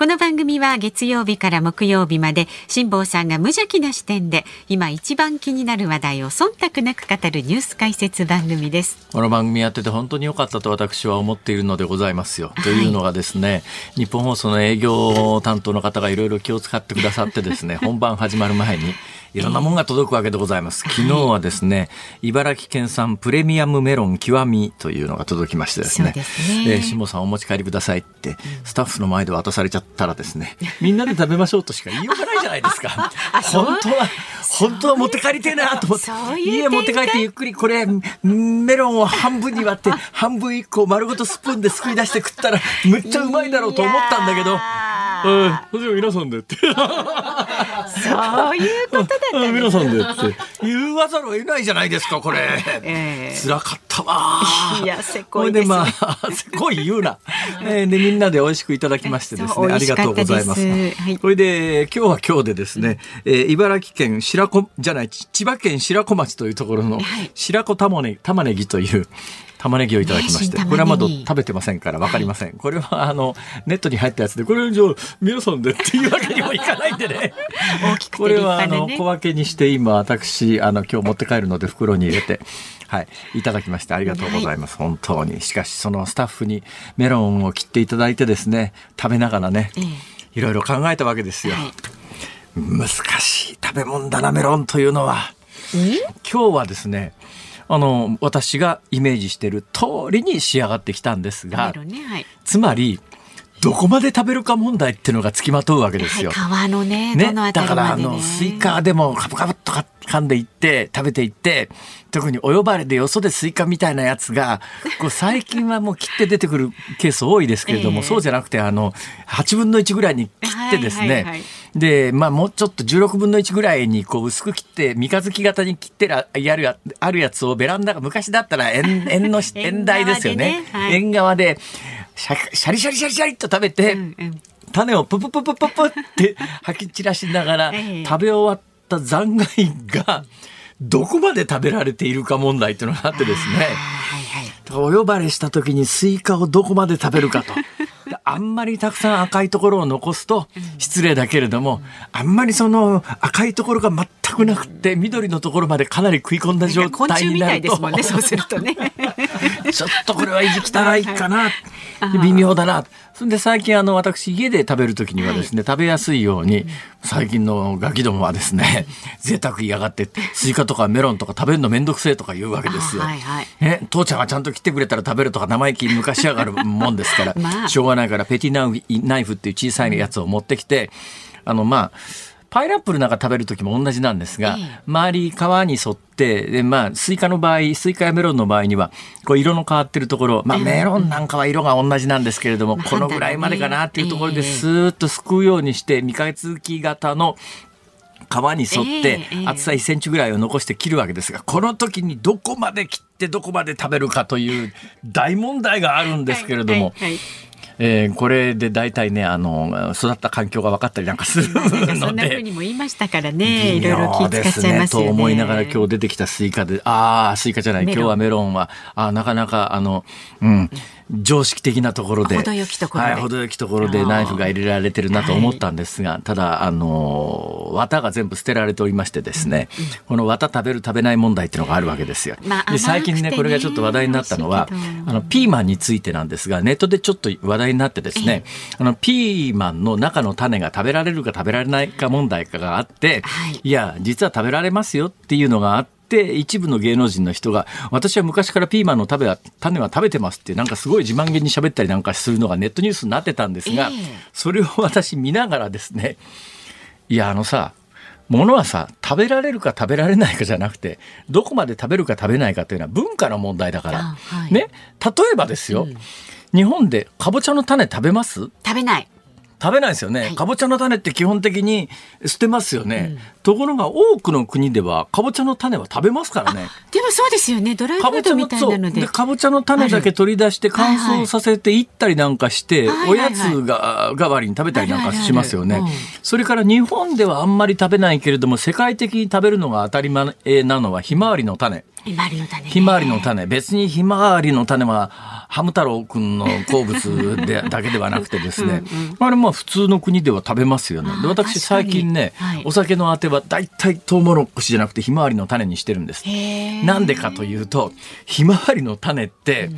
この番組は月曜日から木曜日まで辛坊さんが無邪気な視点で今一番気になる話題を忖度なく語るニュース解説番組です。この番組やってて本当に良かったと私は思っているのでございますよ、というのがですね日本放送の営業担当の方がいろいろ気を使ってくださってですね 本番始まる前にいろんなものが届くわけでございます。昨日はですね、茨城県産プレミアムメロン極みというのが届きましてですね、すね。えー、下さんお持ち帰りくださいって、スタッフの前で渡されちゃったらですね、みんなで食べましょうとしか言いようがないじゃないですか。本当は、本当は持って帰りてえなと思って、家持って帰ってゆっくりこれ、メロンを半分に割って、半分一個丸ごとスプーンですくい出して食ったら、むっちゃうまいだろうと思ったんだけど、うん、それ皆さん。でって。そういうことだったん。皆さん。でって言わざるを得ないじゃないですか、これ。えー、辛かったわ。いや、せこいです、ね。で、まあ、せこい言うな。えー、で、みん。なで美味しくいただきましてですね、ありがとうございます。はい、これで、今日は今日でですね、えー、茨城県白子、じゃない、千葉県白子町というところの、白子玉ね玉ねぎという、玉ねぎをいただきまして、これはまだ食べてませんから分かりません。これはあの、ネットに入ったやつで、これじゃ皆さんでっていうわけにもいかないんでね。これはあの、小分けにして今私、あの、今日持って帰るので袋に入れて、はい、いただきましてありがとうございます。はい、本当に。しかし、そのスタッフにメロンを切っていただいてですね、食べながらね、いろいろ考えたわけですよ。はい、難しい食べ物だな、メロンというのは。今日はですね、あの私がイメージしている通りに仕上がってきたんですが、ねはい、つまりどこまで食べるか問題っていうのがつきまとうわけですよ。はい、皮のね、ね、ね、だからあのスイカでもカブカブとか噛んでいって食べていって特にお呼ばれでよそでスイカみたいなやつが こう最近はもう切って出てくるケース多いですけれども、えー、そうじゃなくてあの8分の1ぐらいに切ってですね、はいはいはい、でまあもうちょっと16分の1ぐらいにこう薄く切って三日月型に切ってらやるあるやつをベランダが昔だったら縁縁の 縁台ですよね。縁側で、シャリシャリシャリシャリと食べて、うんうん、種をププププププって 吐き散らしながら、食べ終わった残骸がどこまで食べられているか問題っていうのがあってですね、お呼ばれした時にスイカをどこまで食べるかと。あんまりたくさん赤いところを残すと失礼だけれども、あんまりその赤いところが全くなくて緑のところまでかなり食い込んだ状態になると。ね、そうするとね。ちょっとこれは意地汚いかな、微妙だな。それで最近あの私家で食べる時にはですね、はい、食べやすいように最近のガキどもはですね 贅沢嫌がってスイカとかメロンとか食べるの面倒くせえとか言うわけですよ。はいはい、え父ちゃんがちゃんと切ってくれたら食べるとか生意気に抜かしやがるもんですから、まあ、しょうがないからペティナイフっていう小さいやつを持ってきてあのまあパイナップルなんか食べる時も同じなんですが、周り皮に沿ってで、まあ、スイカの場合スイカやメロンの場合にはこう色の変わってるところ、まあ、メロンなんかは色が同じなんですけれども、このぐらいまでかなっていうところですーっとすくうようにして三日月型の皮に沿って厚さ1センチぐらいを残して切るわけですがこの時にどこまで切ってどこまで食べるかという大問題があるんですけれども。はいはいはいえー、これで大体ねあの育った環境が分かったりなんかするので。そんなふうにも言いましたからね。いろいろ気遣っちゃいますよね。と思いながら今日出てきたスイカで。ああスイカじゃない。今日はメロンは。あなかなかあのうん常識的なところで。程よきところで、はい、程よきところでナイフが入れられてるなと思ったんですが、ただあの綿が全部捨てられておりましてですね、うん。うん、この綿食べる食べない問題っていうのがあるわけですよ。まあ、で最近ねこれがちょっと話題になったのはあのピーマンについてなんですがネットでちょっと話題になってですね、あのピーマンの中の種が食べられるか食べられないか問題かがあって、はい、いや実は食べられますよっていうのがあって。って一部の芸能人の人が私は昔からピーマンの食べ種は食べてますってなんかすごい自慢げに喋ったりなんかするのがネットニュースになってたんですが、えー、それを私見ながらですねいやあのさ物はさ食べられるか食べられないかじゃなくてどこまで食べるか食べないかというのは文化の問題だから、はい、ね。例えばですよ、うん、日本でかぼちゃの種食べます？食べない食べないですよね、はい、かぼちゃの種って基本的に捨てますよね、うん、ところが多くの国ではかぼちゃの種は食べますからね。でもそうですよね。ドライフードみたいなので。かぼちゃの種だけ取り出して乾燥させていったりなんかして、おやつが代わりに食べたりなんかしますよね、それから日本ではあんまり食べないけれども世界的に食べるのが当たり前なのはひまわりの種。ひまわりの種、ひまわりの種。別にひまわりの種はハム太郎くんの好物でだけではなくてですね。うん、あれまあ普通の国では食べますよね。で私最近ね、はい、お酒のあては大体トウモロコシじゃなくてひまわり。の種にしてるんですなんでかというとひまわりの種って、うん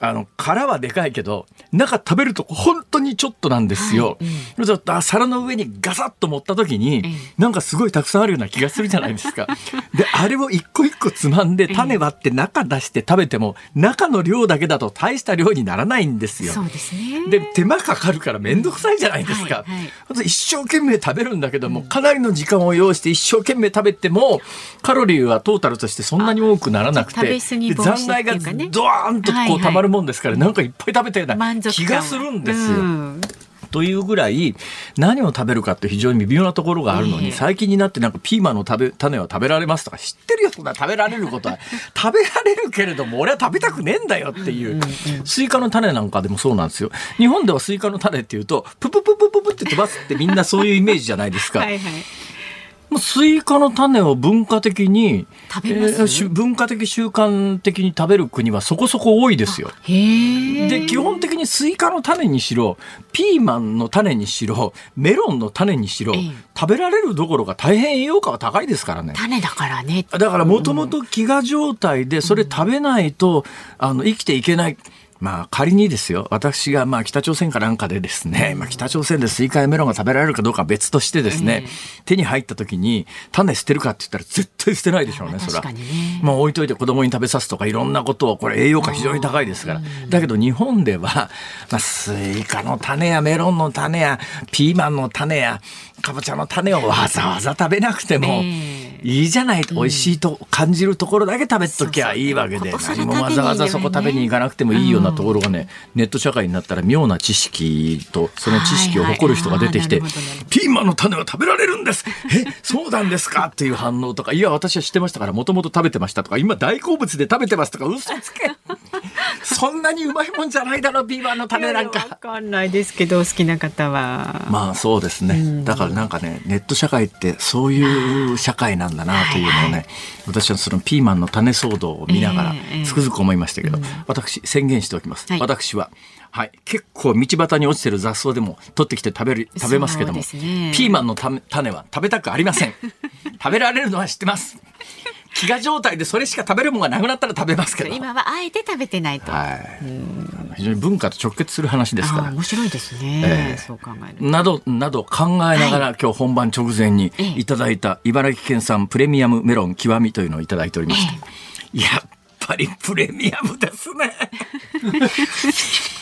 あの殻はでかいけど中食べると本当にちょっとなんですよ。はい、うん、皿の上にガサッと持った時に、うなんかすごいたくさんあるような気がするじゃないですか。であれを一個一個つまんで種割って中出して食べても中の量だけだと大した量にならないんですよ。そうですね。で手間かかるから面倒くさいじゃないですか。はいはい、一生懸命食べるんだけども、かなりの時間を要して一生懸命食べてもカロリーはトータルとしてそんなに多くならなくて、残骸がドワーンとこうたまるるもんですからなんかいっぱい食べたような気がするんですよ。というぐらい何を食べるかって非常に微妙なところがあるのに、最近になってなんかピーマンの食べ種は食べられますとか知ってるよそんな食べられることは。食べられるけれども俺は食べたくねえんだよっていう、スイカの種なんかでもそうなんですよ。日本ではスイカの種っていうとププププププって飛ばすってみんなそういうイメージじゃないですか。はいはいスイカの種を文化的に、えー、文化的習慣的に食べる国はそこそこ多いですよ。で基本的にスイカの種にしろピーマンの種にしろメロンの種にしろ、えー、食べられるどころか大変栄養価は高いですからね。種だからね。だからもともと飢餓状態でそれ食べないと、うん、あの生きていけない。まあ仮にですよ、私がまあ北朝鮮かなんかでですね、まあ北朝鮮でスイカやメロンが食べられるかどうかは別としてですね、手に入った時に種捨てるかって言ったら絶対捨てないでしょうね、それは。まあ置いといて子供に食べさすとかいろんなことを、これ栄養価非常に高いですから。だけど日本では、まあスイカの種やメロンの種やピーマンの種やかぼちゃの種をわざわざ食べなくても、いいじゃないと、美味しいと感じるところだけ食べときゃいいわけで、何もわざわざそこ食べに行かなくてもいいようなところがね、ネット社会になったら妙な知識とその知識を誇る人が出てきて、ピーマンの種は食べられるんです。えそうなんですか？っていう反応とか。いや私は知ってましたからもともと食べてましたとか。今大好物で食べてますとか嘘つけ。そんなにうまいもんじゃないだろピーマンの種なんか。わかんないですけど好きな方は。まあそうですね、だからなんかねネット社会ってそういう社会なんだなというのをね、私はそのピーマンの種騒動を見ながらつくづく思いましたけど、私宣言しておきます、はい、私ははい、結構道端に落ちてる雑草でも取ってきて食べる食べますけども、ね、ピーマンの種は食べたくありません。食べられるのは知ってます飢餓状態でそれしか食べるものがなくなったら食べますけど。今はあえて食べてないと、はい、非常に文化と直結する話ですから。面白いですね、えー、そう考えるなどなど考えながら、はい、今日本番直前にいただいた茨城県産プレミアムメロン極みというのをいただいておりまして、えー、やっぱりプレミアムですね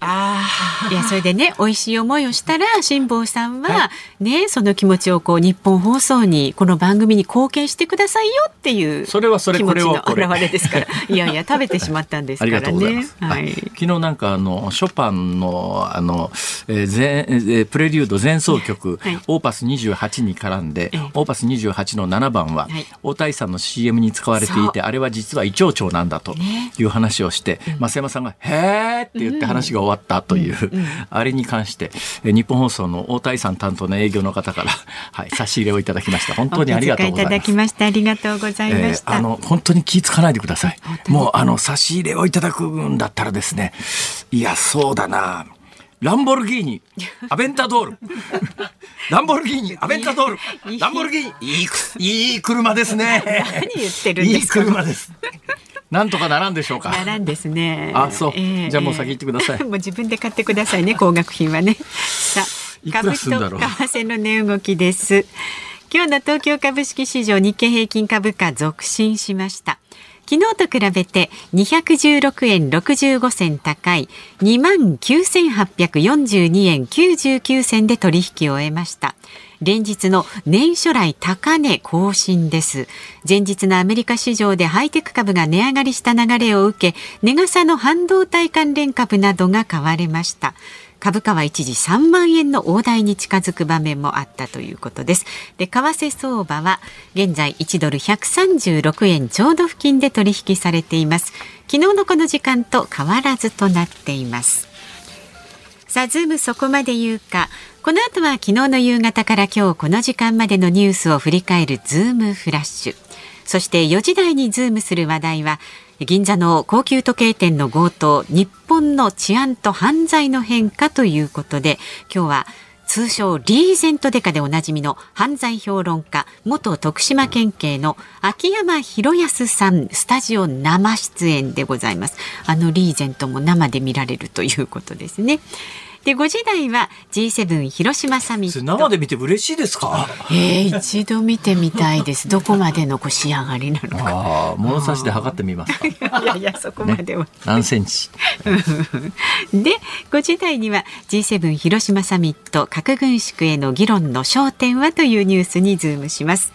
あいやそれでね美味しい思いをしたら辛坊さんは、はい、ねその気持ちをこう日本放送にこの番組に貢献してくださいよっていうそれはそれ気持ちの表れですから。いやいや食べてしまったんですからね。はい、昨日なんかあのショパンのあの、えー前えー、プレリュード前奏曲、はい、オーパス28に絡んで、オーパス28の7番は、はい、大谷さんの CM に使われていてあれは実は胃腸腸なんだという話をして、ね、増山さんが「へーって言って話が終わったという、うんうん、あれに関して日本放送の大谷さん担当の営業の方から、はい、差し入れをいただきました本当にありがとうございますいただきましたありがとうございました、えー、あの本当に気付かないでくださいもうあの差し入れをいただくんだったらですねいやそうだなランボルギーニ、アベンタドール。ランボルギーニ、アベンタドール。ランボルギーニ、いい、いい車ですね。何言ってるんですか。いい車です。なんとかならんでしょうか。ならんですね。あ、そう。えー、じゃあもう先行ってください。もう自分で買ってくださいね、高額品はね。さあ、株と為替の値動きです。今日の東京株式市場日経平均株価続伸しました。昨日と比べて216円65銭高い2万9842円99銭で取引を終えました。連日の年初来高値更新です。前日のアメリカ市場でハイテク株が値上がりした流れを受け値傘の半導体関連株などが買われました。株価は一時3万円の大台に近づく場面もあったということです。で為替相場は現在1ドル136円ちょうど付近で取引されています。昨日のこの時間と変わらずとなっています。さあズームそこまで言うか。この後は昨日の夕方から今日この時間までのニュースを振り返るズームフラッシュ。そして4時台にズームする話題は銀座の高級時計店の強盗日本の治安と犯罪の変化ということで今日は通称リーゼントデカでおなじみの犯罪評論家元徳島県警の秋山博康さんスタジオ生出演でございます。あのリーゼントも生で見られるということですね。で5時台は G7 広島サミット。生で見て嬉しいですか？えー、一度見てみたいです。どこまでの仕上がりなのか。物差しで測ってみますか。いやいやそこまでは、ね、何センチ？で5時台には G7 広島サミット核軍縮への議論の焦点はというニュースにズームします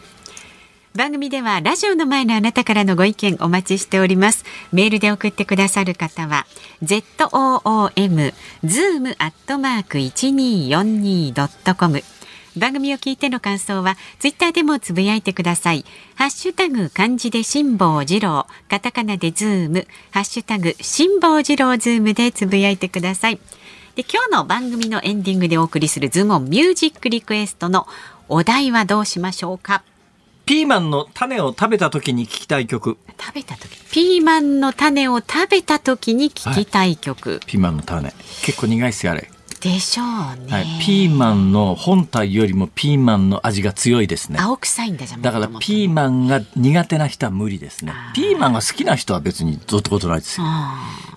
番組ではラジオの前のあなたからのご意見お待ちしております。メールで送ってくださる方は zoomzoom@1242.com 番組を聞いての感想はツイッターでもつぶやいてください。ハッシュタグ漢字で辛坊治郎。カタカナでズーム。ハッシュタグ辛坊治郎ズームでつぶやいてください。で今日の番組のエンディングでお送りするズームミュージックリクエストのお題はどうしましょうか？ピーマンの種を食べた時に聞きたい曲。食べた時。ピーマンの種を食べた時に聞きたい曲。はい、ピーマンの種。結構苦いっすよ、あれ。でしょうね、はい、ピーマンの本体よりもピーマンの味が強いですね。青臭いんだじゃだからピーマンが苦手な人は無理ですね。ピーマンが好きな人は別にどうってことないですよ。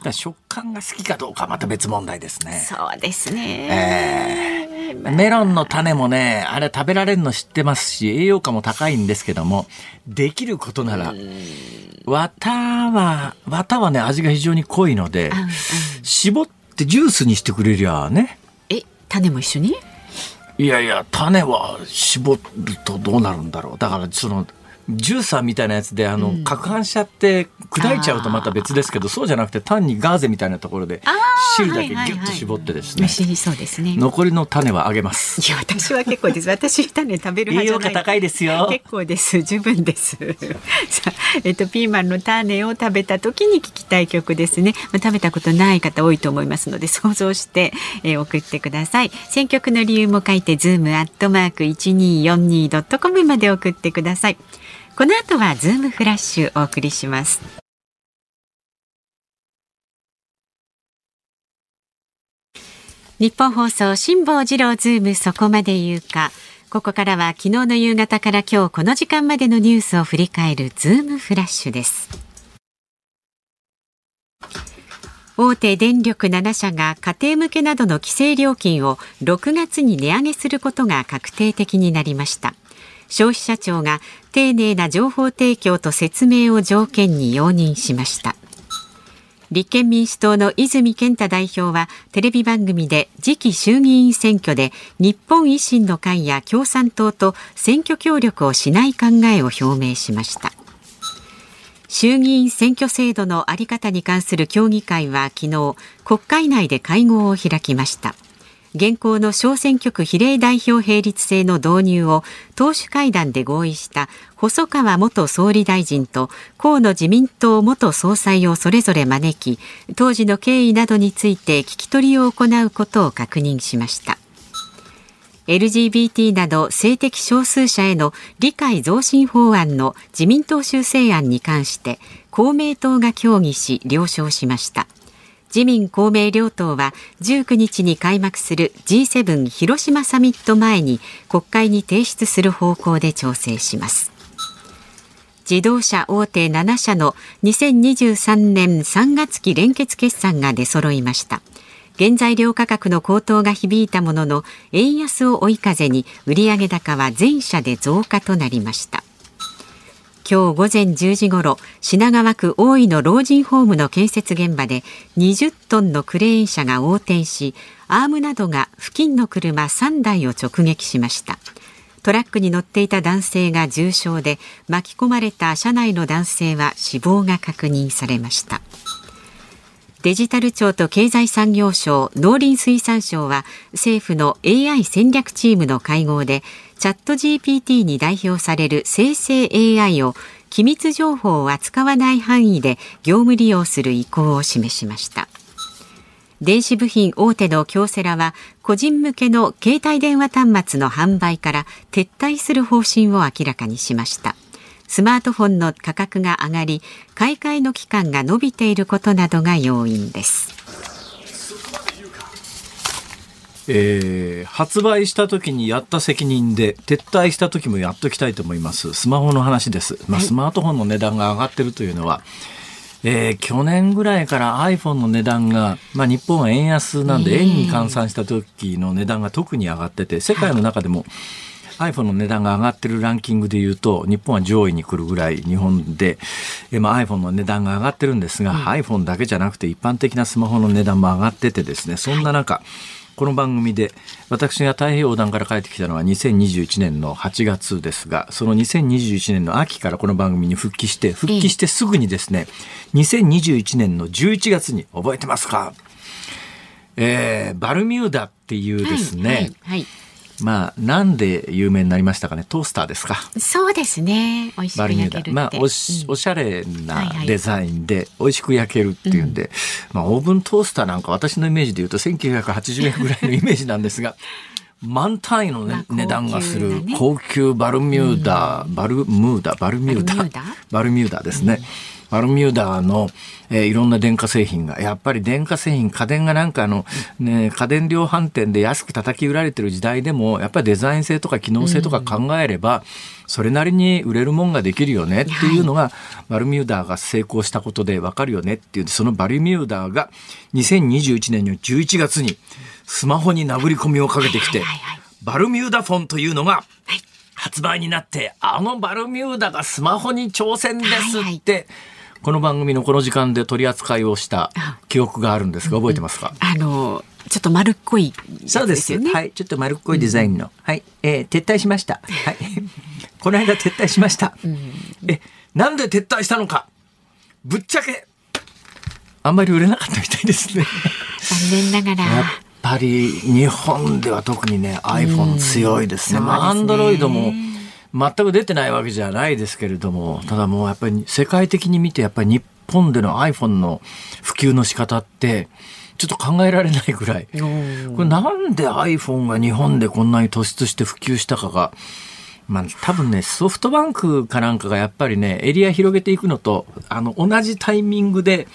だ食感が好きかどうかまた別問題ですね。そうですね、えー、メロンの種もねあれ食べられるの知ってますし栄養価も高いんですけどもできることなら綿は綿はね味が非常に濃いので、絞ってってジュースにしてくれりゃね。え、種も一緒に？いやいや、種は絞るとどうなるんだろう。だから、その、ジューサーみたいなやつであの、うん、攪拌しちゃって砕いちゃうとまた別ですけどそうじゃなくて単にガーゼみたいなところで汁だけギュッと絞ってですね、はいはい、そうですね。残りの種はあげます。いや私は結構です。私種食べる栄養価高いですよ。結構です。十分です。さあえっとピーマンの種を食べた時に聞きたい曲ですね、まあ、食べたことない方多いと思いますので想像して、えー、送ってください。選曲の理由も書いてズームアットマーク一二四二ドットコムまで送ってくださいこの後はズームフラッシュお送りします。ニッポン放送辛坊治郎ズームそこまで言うか。ここからは昨日の夕方から今日この時間までのニュースを振り返るズームフラッシュです。大手電力7社が家庭向けなどの規制料金を6月に値上げすることが確定的になりました。消費者庁が丁寧な情報提供と説明を条件に容認しました。立憲民主党の泉健太代表はテレビ番組で次期衆議院選挙で日本維新の会や共産党と選挙協力をしない考えを表明しました。衆議院選挙制度のあり方に関する協議会は昨日国会内で会合を開きました。現行の小選挙区比例代表並立制の導入を党首会談で合意した細川元総理大臣と河野自民党元総裁をそれぞれ招き当時の経緯などについて聞き取りを行うことを確認しました。LGBT など性的少数者への理解増進法案の自民党修正案に関して公明党が協議し了承しました。自民公明両党は19日に開幕する G7 広島サミット前に国会に提出する方向で調整します。自動車大手7社の2023年3月期連結決算が出揃いました。原材料価格の高騰が響いたものの円安を追い風に売上高は全社で増加となりました。今日午前10時ごろ品川区大井の老人ホームの建設現場で20トンのクレーン車が横転しアームなどが付近の車3台を直撃しました。トラックに乗っていた男性が重傷で巻き込まれた車内の男性は死亡が確認されました。デジタル庁と経済産業省、農林水産省は政府の AI 戦略チームの会合でチャット GPT に代表される生成 AI を機密情報を扱わない範囲で業務利用する意向を示しました。電子部品大手の京セラは個人向けの携帯電話端末の販売から撤退する方針を明らかにしました。スマートフォンの価格が上がり買い替えの期間が伸びていることなどが要因です。えー、発売した時にやった責任で撤退した時もやっときたいと思います。スマホの話です、まあ、スマートフォンの値段が上がってるというのは、えー、去年ぐらいから iPhone の値段が、まあ、日本は円安なんで円に換算した時の値段が特に上がってて世界の中でも、iPhone の値段が上がってるランキングでいうと日本は上位に来るぐらい日本で、えまあ、iPhone の値段が上がってるんですが、うん、iPhone だけじゃなくて一般的なスマホの値段も上がっててですねそんな中、はいこの番組で私が太平洋横断から帰ってきたのは2021年の8月ですがその2021年の秋からこの番組に復帰して復帰してすぐにですね2021年の11月に覚えてますか、えー、バルミューダっていうですね、はいはいはい。まあ、なんで有名になりましたかね？トースターですか？そうですね。美味しく焼けるまあ、おし、おしゃれなデザインで、美味しく焼けるっていうんで、まあ、オーブントースターなんか私のイメージで言うと1980円ぐらいのイメージなんですが、満単位の、ね、値段がする高級バルミューダ、バルムーダ、バルミューダ、バルミューダですね。バルミューダの、えー、いろんな電化製品が、やっぱり電化製品、家電がなんかあの、ね、家電量販店で安く叩き売られてる時代でも、やっぱりデザイン性とか機能性とか考えれば、それなりに売れるもんができるよねっていうのが、バルミューダが成功したことでわかるよねっていう、そのバルミューダが2021年の11月にスマホに殴り込みをかけてきて、バルミューダフォンというのが、発売になって、あのバルミューダがスマホに挑戦ですって、この番組のこの時間で取り扱いをした記憶があるんですが、覚えてますか、あのちょっと丸っこい、ね、そうです。はい。ちょっと丸っこいデザインの。うん、はい。えー、撤退しました。はい。この間撤退しました。うん、え、なんで撤退したのか？ぶっちゃけ、あんまり売れなかったみたいですね。残念ながら。やっぱり日本では特にね、iPhone 強いですね。うん、まあ、アンドロイドも全く出てないわけじゃないですけれども、ただもうやっぱり世界的に見て、やっぱり日本での iPhone の普及の仕方って、ちょっと考えられないぐらい。これなんで iPhone が日本でこんなに突出して普及したかが、まあ多分ね、ソフトバンクかなんかがやっぱりね、エリア広げていくのと、あの、同じタイミングで、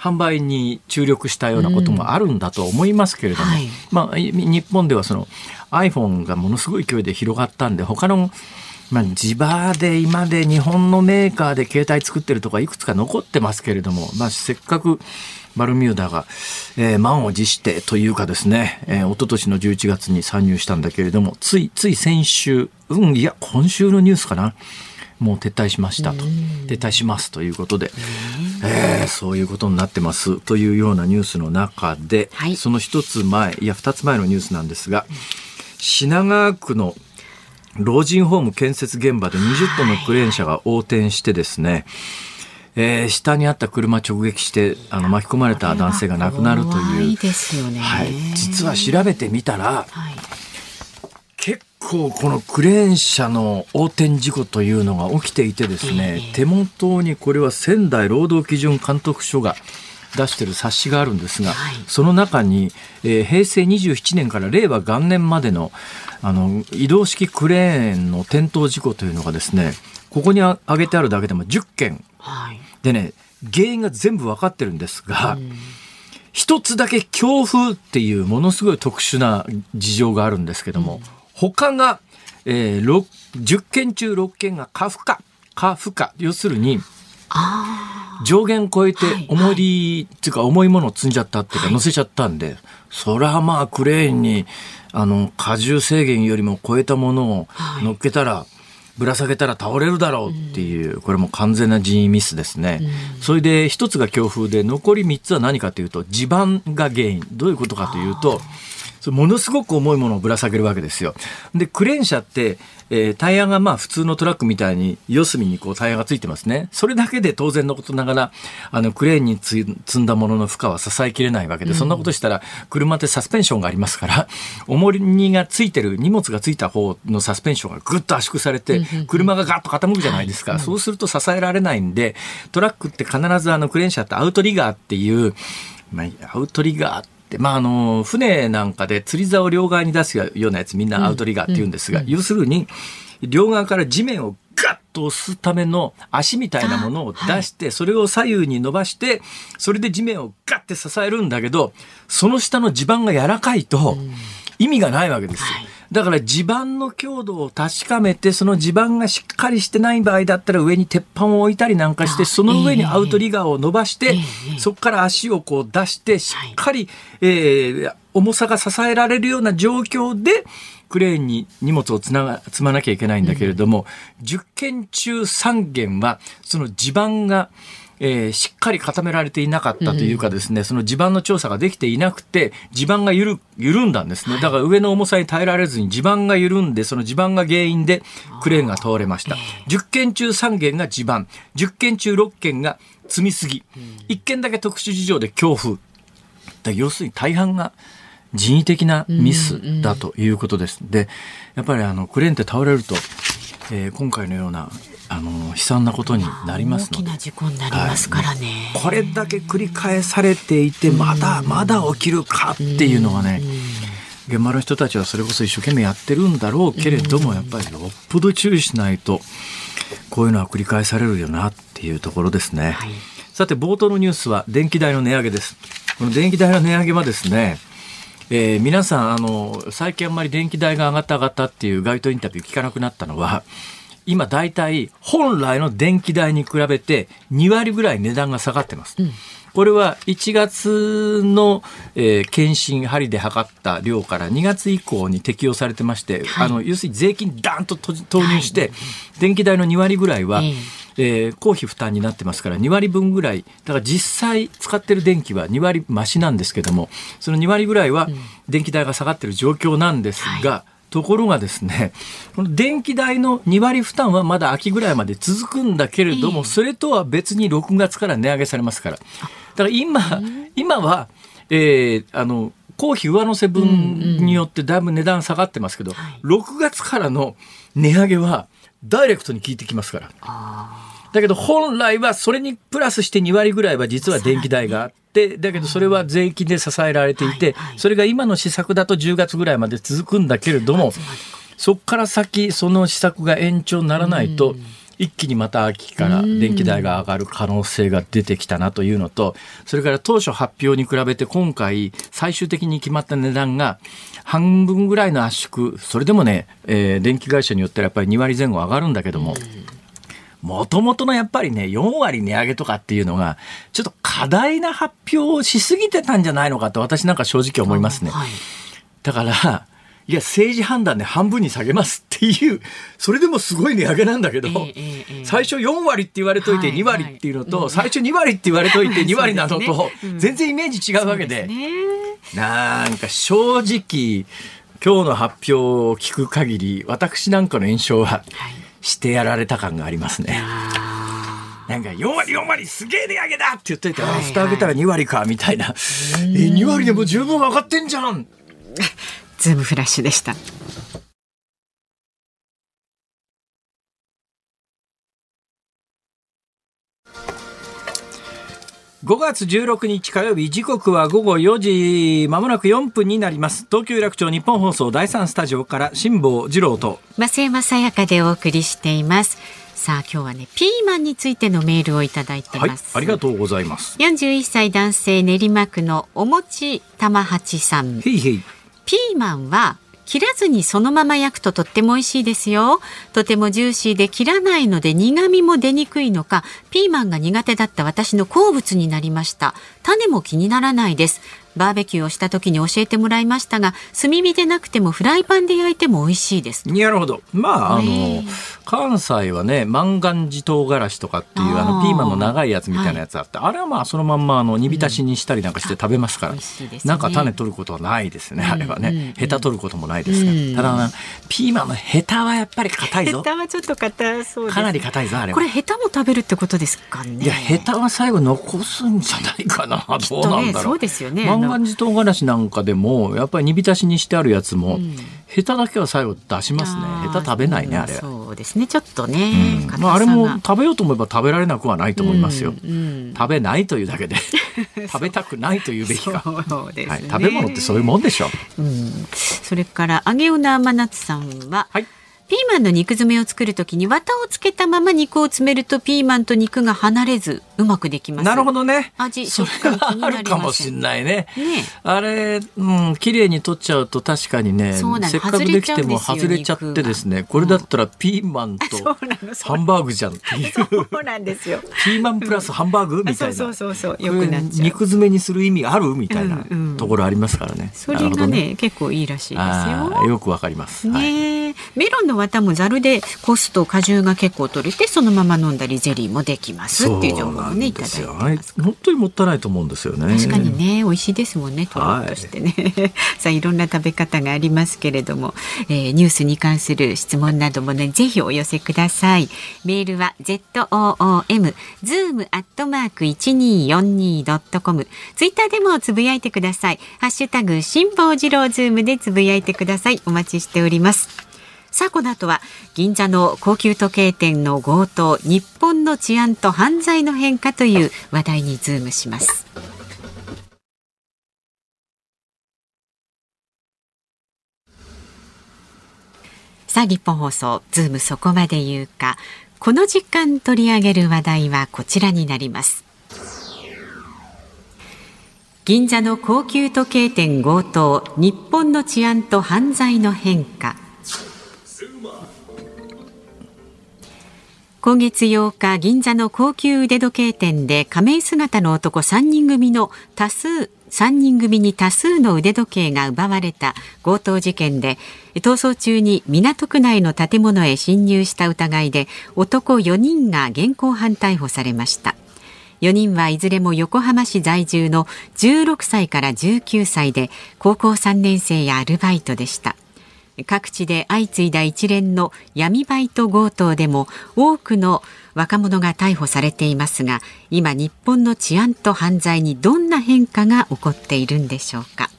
販売に注力したようなこともあるんだと思いますけれども、うんはい、まあ、日本ではその iPhone がものすごい勢いで広がったんで他のまあ、地場で今で日本のメーカーで携帯作ってるとかいくつか残ってますけれども、まあ、せっかくバルミューダが、えー、満を持してというかですね、えー、一昨年の11月に参入したんだけれども、つい、つい先週、うん、いや、今週のニュースかな。もう撤退しましたと。撤退しますということで、えー、そういうことになってます。というようなニュースの中で、はい、その一つ前、いや、二つ前のニュースなんですが、品川区の老人ホーム建設現場で20トンのクレーン車が横転してですね、えー、下にあった車直撃してあの巻き込まれた男性が亡くなるという、はい、実は調べてみたら、はい、結構このクレーン車の横転事故というのが起きていてですね、えー、手元にこれは仙台労働基準監督署が出してる冊子があるんですが、はい、その中に、えー、平成27年から令和元年までのあの移動式クレーンの転倒事故というのがですねここに挙げてあるだけでも10件、はい、でね原因が全部分かってるんですが、一つだけ強風っていうものすごい特殊な事情があるんですけども、うん、他が、えー、10件中6件が過負荷過負荷要するに上限超えて重り、っていうか重いものを積んじゃったっていうか乗せちゃったんで、それはまあクレーンにあの荷重制限よりも超えたものを乗っけたら、ぶら下げたら倒れるだろうっていう、これも完全な人為ミスですね。それで一つが強風で残り3つは何かというと地盤が原因。どういうことかというと、ものすごく重いものをぶら下げるわけですよ。で、クレーン車って、えー、タイヤがまあ普通のトラックみたいに四隅にこうタイヤがついてますね。それだけで当然のことながら、あのクレーンに積んだものの負荷は支えきれないわけで、そんなことしたら車ってサスペンションがありますから、重りがついてる、荷物がついた方のサスペンションがぐっと圧縮されて、車がガッと傾くじゃないですか。そうすると支えられないんで、トラックって必ずあのクレーン車ってアウトリガーっていう、まあ、アウトリガーってまあ、あの船なんかで釣り竿を両側に出すようなやつみんなアウトリガーって言うんですが、要するに両側から地面をガッと押すための足みたいなものを出して、それを左右に伸ばして、それで地面をガッて支えるんだけど、その下の地盤が柔らかいと意味がないわけですよ。だから地盤の強度を確かめて、その地盤がしっかりしてない場合だったら上に鉄板を置いたりなんかして、その上にアウトリガーを伸ばして、そこから足をこう出して、しっかり、えー、重さが支えられるような状況で、クレーンに荷物をつなが積まなきゃいけないんだけれども、うん、10件中3件は、その地盤が、えー、しっかり固められていなかったというかですね、うん、その地盤の調査ができていなくて、地盤が緩緩んだんですね。だから上の重さに耐えられずに地盤が緩んで、その地盤が原因でクレーンが通れました。10件中3件が地盤、10件中6件が積みすぎ、1件だけ特殊事情で強風。要するに大半が人為的なミスだということです。で、やっぱりあのクレーンって倒れると、えー、今回のようなあの悲惨なことになりますので。大きな事故になりますからね、はい、これだけ繰り返されていてまだまだ起きるかっていうのがね現場の人たちはそれこそ一生懸命やってるんだろうけれどもやっぱりよっぽど注意しないとこういうのは繰り返されるよなっていうところですね、はい、さて冒頭のニュースは電気代の値上げです。この電気代の値上げはですねえー、皆さんあの最近あんまり電気代が上がった上がったっていう街頭インタビュー聞かなくなったのは今大体本来の電気代に比べて2割ぐらい値段が下がってます。うん。これは1月の、えー、検診針で測った量から2月以降に適用されてまして、はい、あの要するに税金ダンと投入して、はい、電気代の2割ぐらいは、えー、えー、公費負担になってますから2割分ぐらい。だから実際使ってる電気は2割増しなんですけどもその2割ぐらいは電気代が下がってる状況なんですが、はいところがですね、この電気代の2割負担はまだ秋ぐらいまで続くんだけれども、それとは別に6月から値上げされますから。だから今、今は、えー、あの、公費上乗せ分によってだいぶ値段下がってますけど、6月からの値上げはダイレクトに効いてきますから。だけど本来はそれにプラスして2割ぐらいは実は電気代があって、だけどそれは税金で支えられていて、それが今の施策だと10月ぐらいまで続くんだけれども、そこから先その施策が延長にならないと、一気にまた秋から電気代が上がる可能性が出てきたなというのと、それから当初発表に比べて今回最終的に決まった値段が半分ぐらいの圧縮、それでもね、えー、電気会社によってはやっぱり2割前後上がるんだけども、もともとのやっぱりね、4割値上げとかっていうのが、ちょっと過大な発表をしすぎてたんじゃないのかと私なんか正直思いますね。はい、だから、いや、政治判断で半分に下げますっていう、それでもすごい値上げなんだけど、最初4割って言われといて2割っていうのと、最初2割って言われといて2割なのと、全然イメージ違うわけで、なんか正直、今日の発表を聞く限り、私なんかの印象は、してやられた感がありますね。なんか4割4割すげえ値上げだって言っといて、はいはい、蓋開けたら2割かみたいな。え、2割でも十分上がってんじゃんズームフラッシュでした。5月16日火曜日時刻は午後4時まもなく4分になります。東京楽町日本放送第3スタジオから辛坊治郎と増山さやかでお送りしています。さあ今日はねピーマンについてのメールをいただいてます、はい、ありがとうございます。41歳男性練馬区のおもち玉八さん。へいへい。ピーマンは切らずにそのまま焼くととっても美味しいですよ。とてもジューシーで切らないので苦味も出にくいのかピーマンが苦手だった私の好物になりました。種も気にならないです。バーベキューをした時に教えてもらいましたが炭火でなくてもフライパンで焼いても美味しいです。なるほど。まああのね関西はね万願寺唐辛子とかっていうあのピーマンの長いやつみたいなやつあって、あれはまあそのまんまあの煮浸しにしたりなんかして食べますから、美味しいですね。なんか種取ることはないですね、あれはね、うん。うんヘタ取ることもないですから、うん。ただなピーマンのヘタはやっぱり硬いぞ。ヘタはちょっと硬そうです。かなり硬いぞあれは。これヘタも食べるってことですかね。いやヘタは最後残すんじゃないかな。どうなんだろう、そうですよね万願寺唐辛子なんかでもやっぱり煮浸しにしてあるやつも、うんヘタだけは最後出しますねヘタ食べないねあれは。そうですねちょっとね、うんまあ、あれも食べようと思えば食べられなくはないと思いますよ。うんうん食べないというだけで 食べたくないというべきか。ね、はい、食べ物ってそういうもんでしょう。うん、それから揚げおな甘夏さんは、はい。ピーマンの肉詰めを作るときに綿をつけたまま肉を詰めるとピーマンと肉が離れずうまくできます。なるほどね。味食感気はあになりまかもしれないね。ねあれ、うん、綺麗に取っちゃうと確かにね、せっかくできても外外れちゃってですね、これだったらピーマンとハンバーグじゃんっていう。そうなんですよ。ピーマンプラスハンバーグみたいな。そうそうそうそうよくなっちゃう肉詰めにする意味あるみたいなところありますからね。それがね結構いいらしいですよ。よくわかります。はいねえメロンの綿もざるでこすと果汁が結構取れてそのまま飲んだりゼリーもできますっていう情報もねいただいてます。ですよ本当にもったいないと思うんですよね。確かにね美味しいですもんねとろっとしてね、さあいろんな食べ方がありますけれども、えーニュースに関する質問などもねぜひお寄せください。メールは zoom zoom アットマーク一二四二ドットコム。ツイッターでもつぶやいてください。ハッシュタグ辛坊治郎ズームでつぶやいてください。お待ちしておりますさあこの後は銀座の高級時計店の強盗日本の治安と犯罪の変化という話題にズームします。さあニッポン放送ズームそこまで言うか。この時間取り上げる話題はこちらになります。銀座の高級時計店強盗日本の治安と犯罪の変化。今月8日銀座の高級腕時計店で仮面姿の男3人組の多数3人組に多数の腕時計が奪われた強盗事件で逃走中に港区内の建物へ侵入した疑いで男4人が現行犯逮捕されました。4人はいずれも横浜市在住の16歳から19歳で高校3年生やアルバイトでした。各地で相次いだ一連の闇バイト強盗でも多くの若者が逮捕されていますが今日本の治安と犯罪にどんな変化が起こっているんでしょうか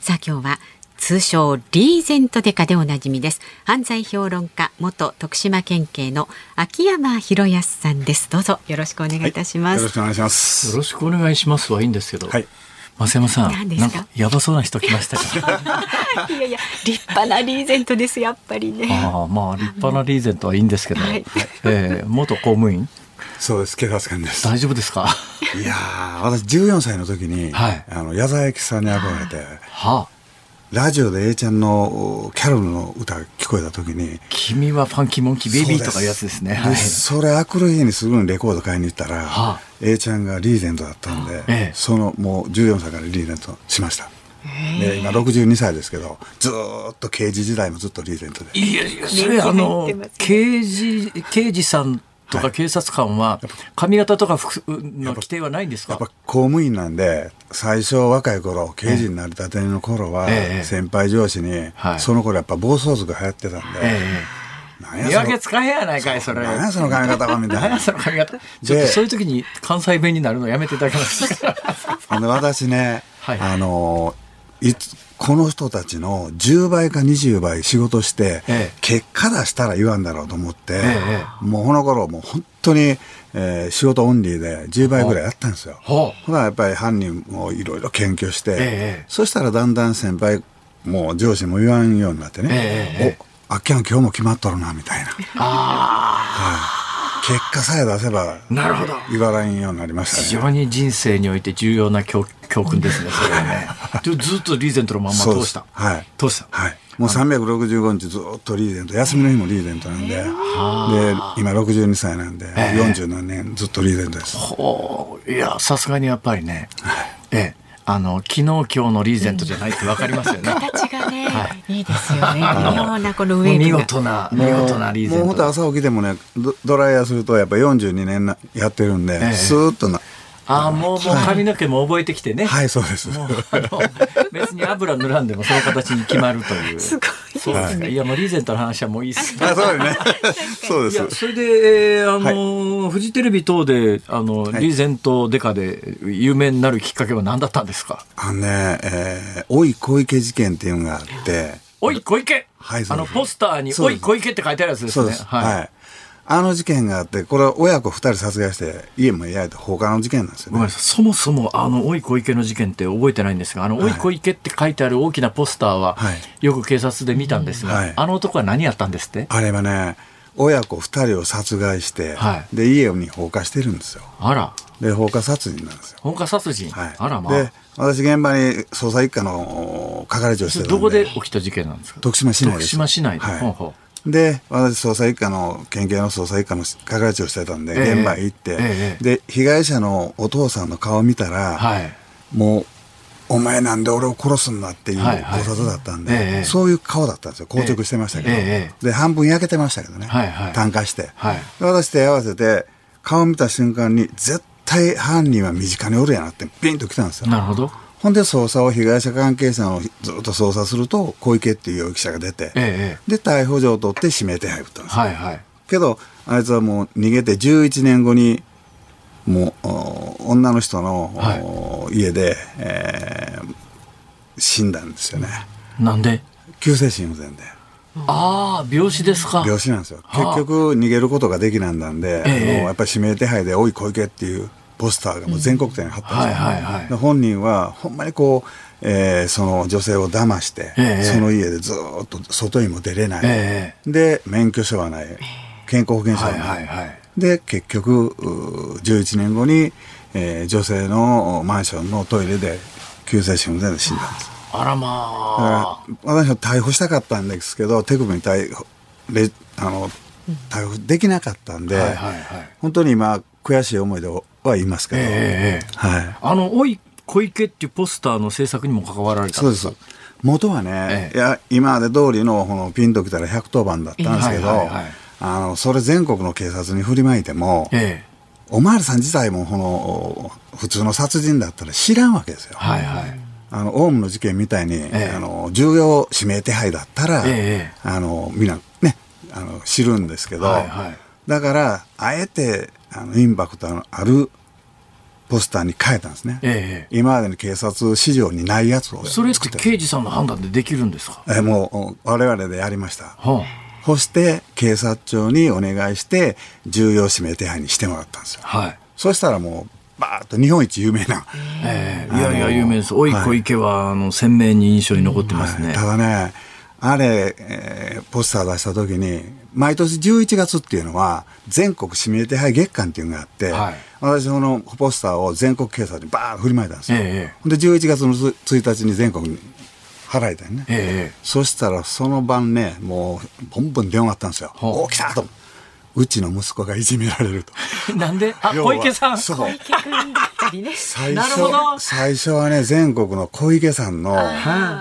さあ今日は通称リーゼントデカでおなじみです犯罪評論家元徳島県警の秋山博康さんですどうぞよろしくお願いいたします、よろしくお願いします。よろしくお願いしますはいいんですけど。はい。増山さん、なんかやばそうな人来ましたか？いやいや立派なリーゼントですやっぱりねああ、まあ立派なリーゼントはいいんですけど、はいえー元公務員？そうです。警察官です。大丈夫ですか？いやー、私14歳の時に、はいあの矢沢永吉さんに憧れて、はあ、ラジオで A ちゃんのキャロルの歌が聞こえた時に。君はファンキーモンキーベイビーとかいうやつですね。ではい。それ、あくる日にすぐにレコード買いに行ったら、はあ A ちゃんがリーゼントだったんで、ええそのもう14歳からリーゼントしました。で今62歳ですけどずーっと刑事時代もずっとリーゼントでいやいや、それあの刑事刑事さんとか警察官は髪型とか服の規定はないんですか？やっぱ。公務員なんで最初若い頃刑事になりたての頃は、ええ先輩上司に、はいその頃やっぱ暴走族流行ってたんで、見分けつかへんやないかいそれ。なんやその髪型はみたいな 何やその髪型？ちょっとそういう時に関西弁になるのやめていただけますか？ほんで私ね、はいあのいつこの人たちの10倍か20倍仕事して、ええ。結果出したら言わんだろうと思って、ええもうこの頃もう本当に、えー仕事オンリーで10倍ぐらいやったんですよ。ほほらやっぱり犯人もいろいろ検挙して、ええそしたらだんだん先輩もう上司も言わんようになってね、ええおあっきゃん今日も決まっとるなみたいな、あ結果さえ出せばあ、なるほど。言わないようになりま非したね。常に人生において重要な教教訓ですね。それはね。でずっとリーゼントのまんま通した。はい通した。はいもう365日ずっとリーゼント休みの日もリーゼントなんで、で今62歳なんで、えー、40何年ずっとリーゼントですほういやさすがにやっぱりね、ええあの昨日今日のリーゼントじゃないってわかりますよね。形がね、はい、いいですよね。なこの上見事な見事なリーゼント。もう本当朝起きてもねドライヤーするとやっぱ42年やってるんで、ええ、スーッとなああ、もう、もう髪の毛も覚えてきてね。はい、そうです。別に油塗らんでもその形に決まるという。すごい。そうですね。いや、もうリーゼントの話はもういいっす。あ、そうですね。そうです。いや、それで、えー、あの、はい、フジテレビ等で、あの、はい、リーゼントデカで有名になるきっかけは何だったんですか？あのね、えー、おい小池事件っていうのがあって。おい小池？はい、あの、ポスターに、おい小池って書いてあるやつですね。はい。あの事件があって、これは親子2人殺害して、家も焼いた放火の事件なんですよ、ね、ごめんなさい、そもそも、あの、おい小池の事件って覚えてないんですが、あの、おい小池って書いてある大きなポスターは、よく警察で見たんですが、はい、あの男は何やったんですって？あれはね、親子2人を殺害して、はい、で、家に放火してるんですよ。あら。で、放火殺人なんですよ。放火殺人？はい。あらまあ。で、私現場に捜査一課の係長してるんでどこで起きた事件なんですか？徳島市内です。徳島市内で。はい、ほうほうで、私、捜査一課の、県警の捜査一課の係長してたんで、現場へ行って、ええ、で、被害者のお父さんの顔を見たら、はい、もう、お前なんで俺を殺すんだっていう考察だったんで、はいはい、そういう顔だったんですよ。硬直してましたけど。え、で、半分焼けてましたけどね。はいはい、炭化して。はい、私手合わせて、顔見た瞬間に、絶対犯人は身近におるやなって、ピンときたんですよ。なるほど。ほんで捜査を被害者関係者をずっと捜査すると小池っていう容疑者が出て、ええ、で逮捕状を取って指名手配をったんです、はいはい、けどあいつはもう逃げて11年後にもう女の人の、はい、家で、えー、死んだんですよね。なんで？急性心不全で。ああ病死ですか。病死なんですよ。結局逃げることができなんだんで、ええ、やっぱり指名手配で「おい小池」っていうポスターがもう全国展に貼ったんですよ、はいはいはい、本人はほんまにこう、えー、その女性を騙して、えー、その家でずっと外にも出れない、えー、で免許証はない。健康保険証はない、はいはいはい、で結局11年後に、えー、女性のマンションのトイレで急性心不全で死んだんですあらまあ。私は逮捕したかったんですけど手首に逮捕あの逮捕できなかったんで、はいはいはい、本当に今悔しい思いでは言いますけど、えー、はい、あのおい小池っていうポスターの制作にも関わられたそうです。元はね、えー、いや今まで通りのこのピンときたら110番だったんですけど、はいはいはい、あのそれ全国の警察に振りまいても、えー、おまわりさん自体もこの普通の殺人だったら知らんわけですよ。はいはい。あのオウムの事件みたいに、えー、あの重要指名手配だったら、えー、あのみんなねあの知るんですけど、はいはい、だからあえてあのインパクトのあるポスターに変えたんですね、ええ、今までの警察史上にないやつをそれって刑事さんの判断でできるんですか？えもう我々でやりました、はあ、そして警察庁にお願いして重要指名手配にしてもらったんですよ、はい、そしたらもうバーッと日本一有名な、えー、いやいや有名です。おい小池は、はい、あの鮮明に印象に残ってますね、はい、ただねあれ、えー、ポスター出した時に毎年11月っていうのは全国指名手配月間っていうのがあって、はい、私そのポスターを全国警察にバーン振りまいたんですよ、ええ、で11月の1日に全国に払いたいね、ええ、そしたらその晩ねもうボンボン電話があったんですよ「おお来た!」と。うちの息子がいじめられると。なんで？あ、小池さん。そう。ね。最初、最初はね、全国の小池さんの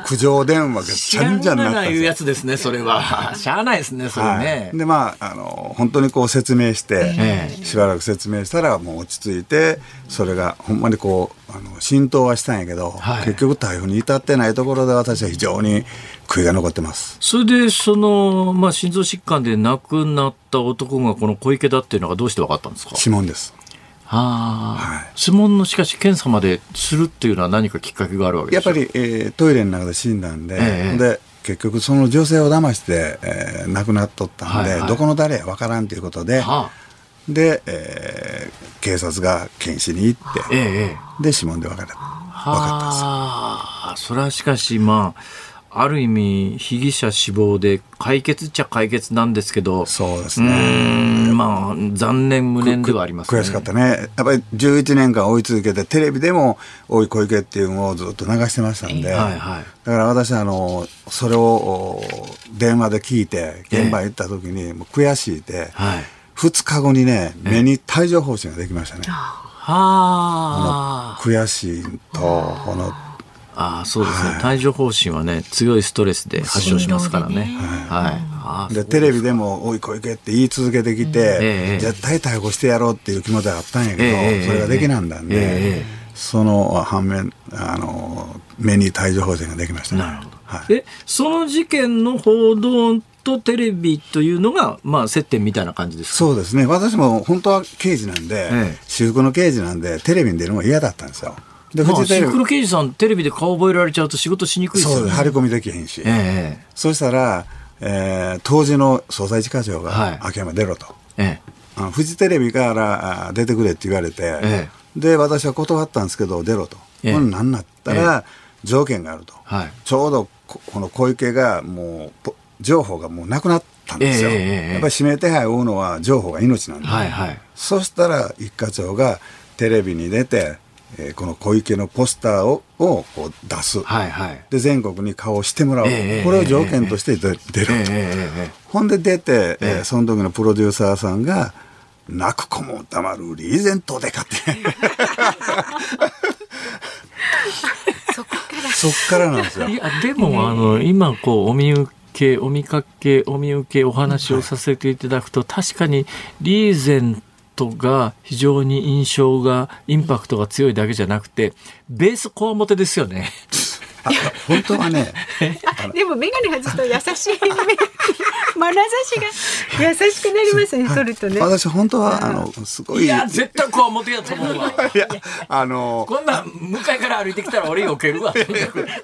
苦情電話がちゃんじゃんなったんですいうやつですね、それは。しゃあないですね、それね。はい、で、まあ、あの、本当にこう説明して、しばらく説明したらもう落ち着いて、それがほんまにこう、あの浸透はしたんやけど、はい、結局逮捕に至ってないところで私は非常に悔いが残ってます。それでその、まあ、心臓疾患で亡くなった男がこの小池だっていうのがどうして分かったんですか？指紋です。はあ、はい、指紋のしかし検査までするっていうのは何かきっかけがあるわけやっぱり、えー、トイレの中で死んだんで、えー、で結局その女性を騙して、えー、亡くなっとったんで、はいはい、どこの誰や分からんということで、はあ。で、えー、警察が検視に行って、ええ、で指紋で分かれ分かったんですあそれはしかしまあある意味被疑者死亡で解決っちゃ解決なんですけどそうですね。まあ残念無念ではありますね。悔しかったね。やっぱり11年間追い続けてテレビでも「おい小池」っていうのをずっと流してましたんで、はいはい、だから私はあのそれを電話で聞いて現場行った時にもう悔しいで、はい、2日後にね目に帯状疱疹ができましたね。はあ、悔しいとこのああそうですね、はい、帯状疱疹はね強いストレスで発症しますからね。ね。はい、でテレビでも「おい小池」って言い続けてきて、えー、絶対逮捕してやろうっていう気持ちがあったんやけど、えー、それができなんだんで、えー、その反面あの目に帯状疱疹ができました、ね、なるほど、はい、えその事件の報道とテレビというのが、まあ、接点みたいな感じですそうですね。私も本当は刑事なんで、私服の刑事なんでテレビに出るのが嫌だったんですよ。で、まあ、シンクロ刑事さん、テレビで顔覚えられちゃうと仕事しにくいですよね。そう、張り込みできへんし。えー、そしたら、えー、当時の捜査一課長が、秋山出ろと。ええー、フジテレビから出てくれって言われて、えー、で、私は断ったんですけど、出ろと。えー、これ何なったら、条件があると。はい、ちょうどこの小池がもう、情報がもうなくなったんですよ。えー、やっぱり指名手配を追うのは情報が命なんで。はいはい、そしたら一課長がテレビに出て、えー、この小池のポスターををこう出す、はいはい、で全国に顔をしてもらう、えー、これを条件として出る。と、えー、ほんで出て、えー、その時のプロデューサーさんが「泣く子も黙るリーゼントでか」って そっから。そっからなんですよ。いやでもあの今こうお見受けお見かけお見受けお話をさせていただくと、確かにリーゼントが非常に印象がインパクトが強いだけじゃなくてベースこわもてですよね。本当はね。でも眼鏡外すと優しい眼差しが優しくなりますね。取るとね。私本当はあのすごい。いや絶対こわもてやと思うわ。いやあのこんな向かいから歩いてきたら俺避けるわ。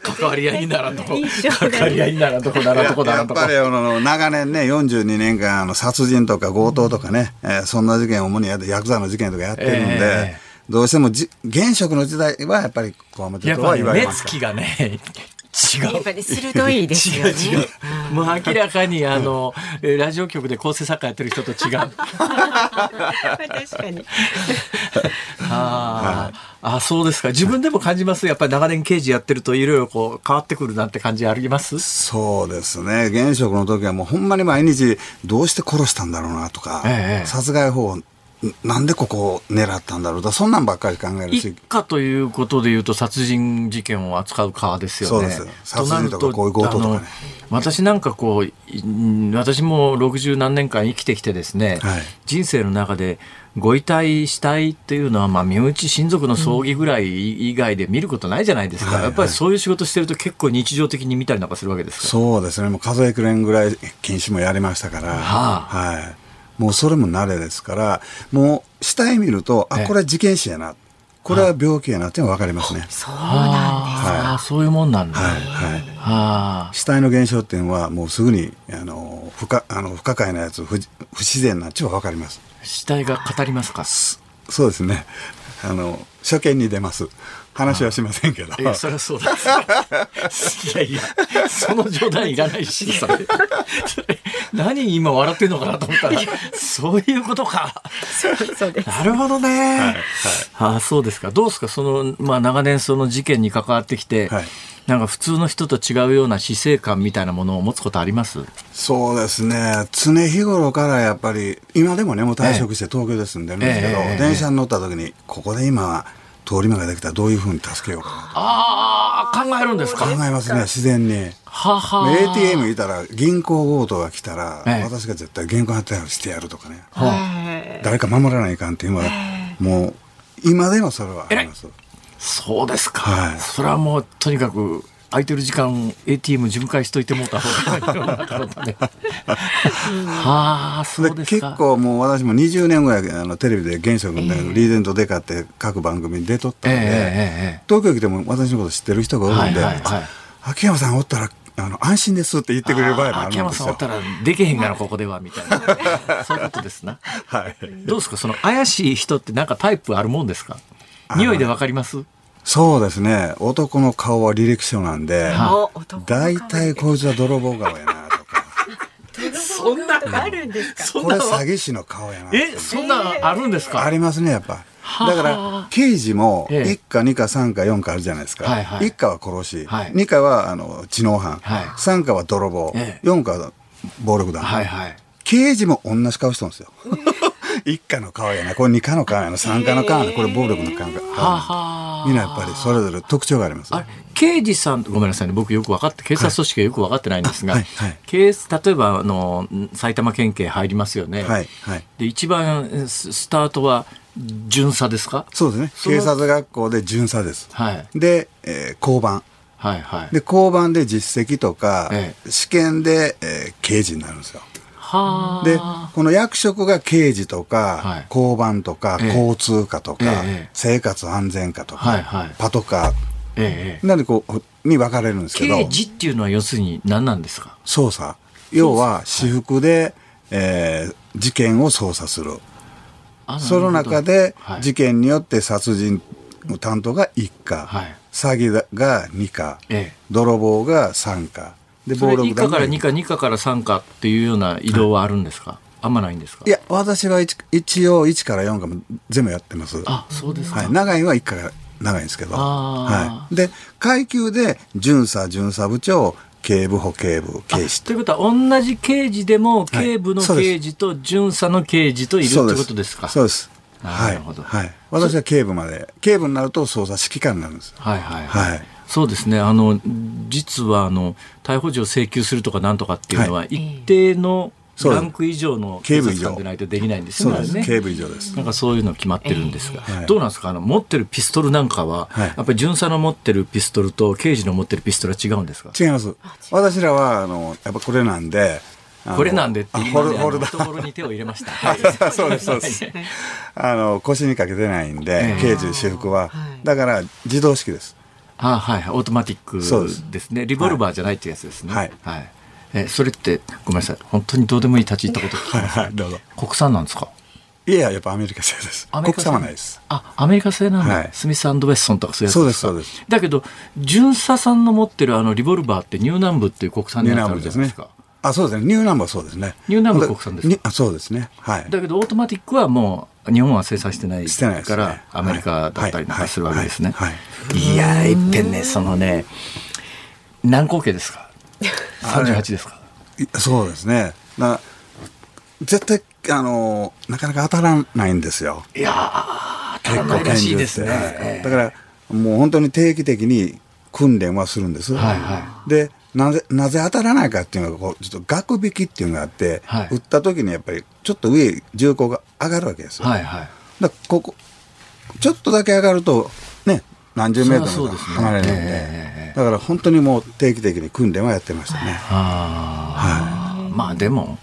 関わり合いにならんとこ。関わり合いにならんとこならんとこならんとこ。やっぱりあの長年ね42年間あの殺人とか強盗とかね、えー、そんな事件を主にやってヤクザの事件とかやってるんで。えーどうしてもじ現職の時代はやっぱりこわもてとは言われます目つきがね違う。やっぱり鋭いですよね。違う違う。もう明らかにあのラジオ局で構成作家やってる人と違う。確かに。ああ、そうですか。自分でも感じます？やっぱり長年刑事やってるといろいろこう変わってくるなんて感じあります？そうですね。現職の時はもうほんまに毎日どうして殺したんだろうなとか、ええ、殺害法なんでここを狙ったんだろう？だそんなんばっかり考えるし。一家ということでいうと殺人事件を扱う側ですよね。そうです殺人とかこういう強盗とかね。私なんかこう私も60何年間生きてきてですね、はい、人生の中でご遺体死体っていうのは、まあ、身内親族の葬儀ぐらい以外で見ることないじゃないですか、うん、やっぱりそういう仕事してると結構日常的に見たりなんかするわけですかそうですねもう数えくれんぐらい禁止もやりましたから、はあ、はいもうそれも慣れですから、もう下へ見ると、あ、これは事件死やな。これは病気やなって分かりますね。そうなんですか。はい、そういうもんなんだ。はい。はい。死体の現象っていうのは、もうすぐに、あの、不可、あの、不可解なやつ、不不自然なっちは分かります。死体が語りますか？そうですね。あの、初見に出ます。話はしませんけど。えそりゃそうだ。いやいや、その冗談いらないし、それ。何今笑ってんのかなと思ったら、そういうことか。そうです。なるほどね。はいはい、あそうですか。どうですか？その、まあ長年その事件に関わってきて、はい、なんか普通の人と違うような死生観みたいなものを持つことあります？そうですね。常日頃からやっぱり、今でもね、もう退職して東京で住んでるんですけど、ええ電車に乗った時に、ここで今、通り魔ができたらどういうふうに助けようかなああ考えるんですか？考えますね自然に。はは ATM いたら銀行強盗が来たら、ええ、私が絶対現行発してやるとかね、誰か守らないかんっていうのはもう今でもそれはあります。そうですか、はい、それはもうとにかく空いてる時間 ATM 巡回しといてもうた方がいいのかね。はあそうです結構もう私も20年ぐらいあのテレビで現職で、リーゼントデカって各番組に出とったんで、えー、東京来ても私のこと知ってる人がおるんで、はいはいはい、秋山さんおったらあの安心ですって言ってくれる場合もあるんですよ。秋山さんおったらできへんからここではみたいな そういうことですな。はい。どうですか？その怪しい人ってなんかタイプあるもんですか？匂いでわかります？そうですね。男の顔は履歴書なんで、大体こいつは泥棒顔やなとか。そんなあるんですか？これ詐欺師の顔やな。え、そんなあるんですか？ありますね、やっぱ。だから刑事も1か2か3か4かあるじゃないですか、はいはい、1かは殺し、はい、2かはあの知能犯、はい、3かは泥棒、ええ、4かは暴力団、はいはい、刑事も同じ顔してるんですよ。一家の顔やな、これ二家の顔やな、三家の顔やな、これ暴力の顔やな。みんなやっぱりそれぞれ特徴があります。刑事さん、ごめんなさいね、僕よく分かって、警察組織がよく分かってないんですが、はいはい、例えばあの埼玉県警入りますよね。はいはい、で一番スタートは巡査ですか？そうですね。警察学校で巡査です。はい、で、えー、交番。はいはい、で交番で実績とか、ええ、試験で、えー、刑事になるんですよ。でこの役職が刑事とか、はい、交番とか、え交通課とか、え、生活安全課とか、パトカー、ええ、なんでこうに分かれるんですけど。刑事っていうのは要するに何なんですか？捜査。要は私服で、はい、えー、事件を捜査する。その中で、事件によって殺人の担当が1課、はい、詐欺が2課、ええ、泥棒が3課で暴力団1課から2課2課から3課っていうような移動はあるんですか、はい、あんまないんですか？いや私は一応1から4課も全部やってます。あそうですか、はい、長いは1課が長いんですけど、はい、で階級で巡査巡査部長警部補警部警視。ということは同じ刑事でも警部の刑事と巡査の刑事といるってことですか？そうです。なるほど、はい、私は警部まで警部になると捜査指揮官になるんです。はいはいはい、はいそうですね。あの実はあの逮捕状を請求するとかなんとかっていうのは、一定のランク以上の警察官でないとできないんですよね。警部以上です。なんかそういうの決まってるんですが、えー、どうなんですか？あの持ってるピストルなんかは、はい、やっぱり巡査の持ってるピストルと刑事の持ってるピストルは違うんですか？違います。私らはあのやっぱこれなんで。これなんでって今ね、懐に手を入れました。はい、そうですそうです。あの腰にかけてないんで、刑事私服は、だから自動式です。あはい、オートマティックです。ね。リボルバーじゃないってやつですね。はい、はい。えそれってごめんなさい。本当にどうでもいい立ち入ったこと聞きます、はいはい、どうぞ。国産なんですか？いややっぱアメリカ製です。国産はないです。あアメリカ製なんだ、はい、スミスウェッソンとかそういうやつそうですそうです。だけど巡査さんの持ってるあのリボルバーってニューナンブっていう国産のやつあるじゃないですかあそうですね。ニューナンブはそうですね。ニューナンブ国産ですあそうですね。はい。だけどオートマティックはもう日本は生産してないから、ね、アメリカだったりなんかするわけですね、はい。はい。い。やいっぺんねそのね何口径ですか？38ですか？そうですね。な絶対あのなかなか当たらないんですよ。いや結構らしいですね、だからもう本当に定期的に訓練はするんです、はいはい、でなぜなぜ当たらないかっていうのがこうちょっと額引きっていうのがあって、はい、打った時にやっぱりちょっと上銃口が上がるわけですよ、はいはい、だここちょっとだけ上がるとね何十メートル離れるので、ね、だから本当にもう定期的に訓練はやってましたね。はい、まあでも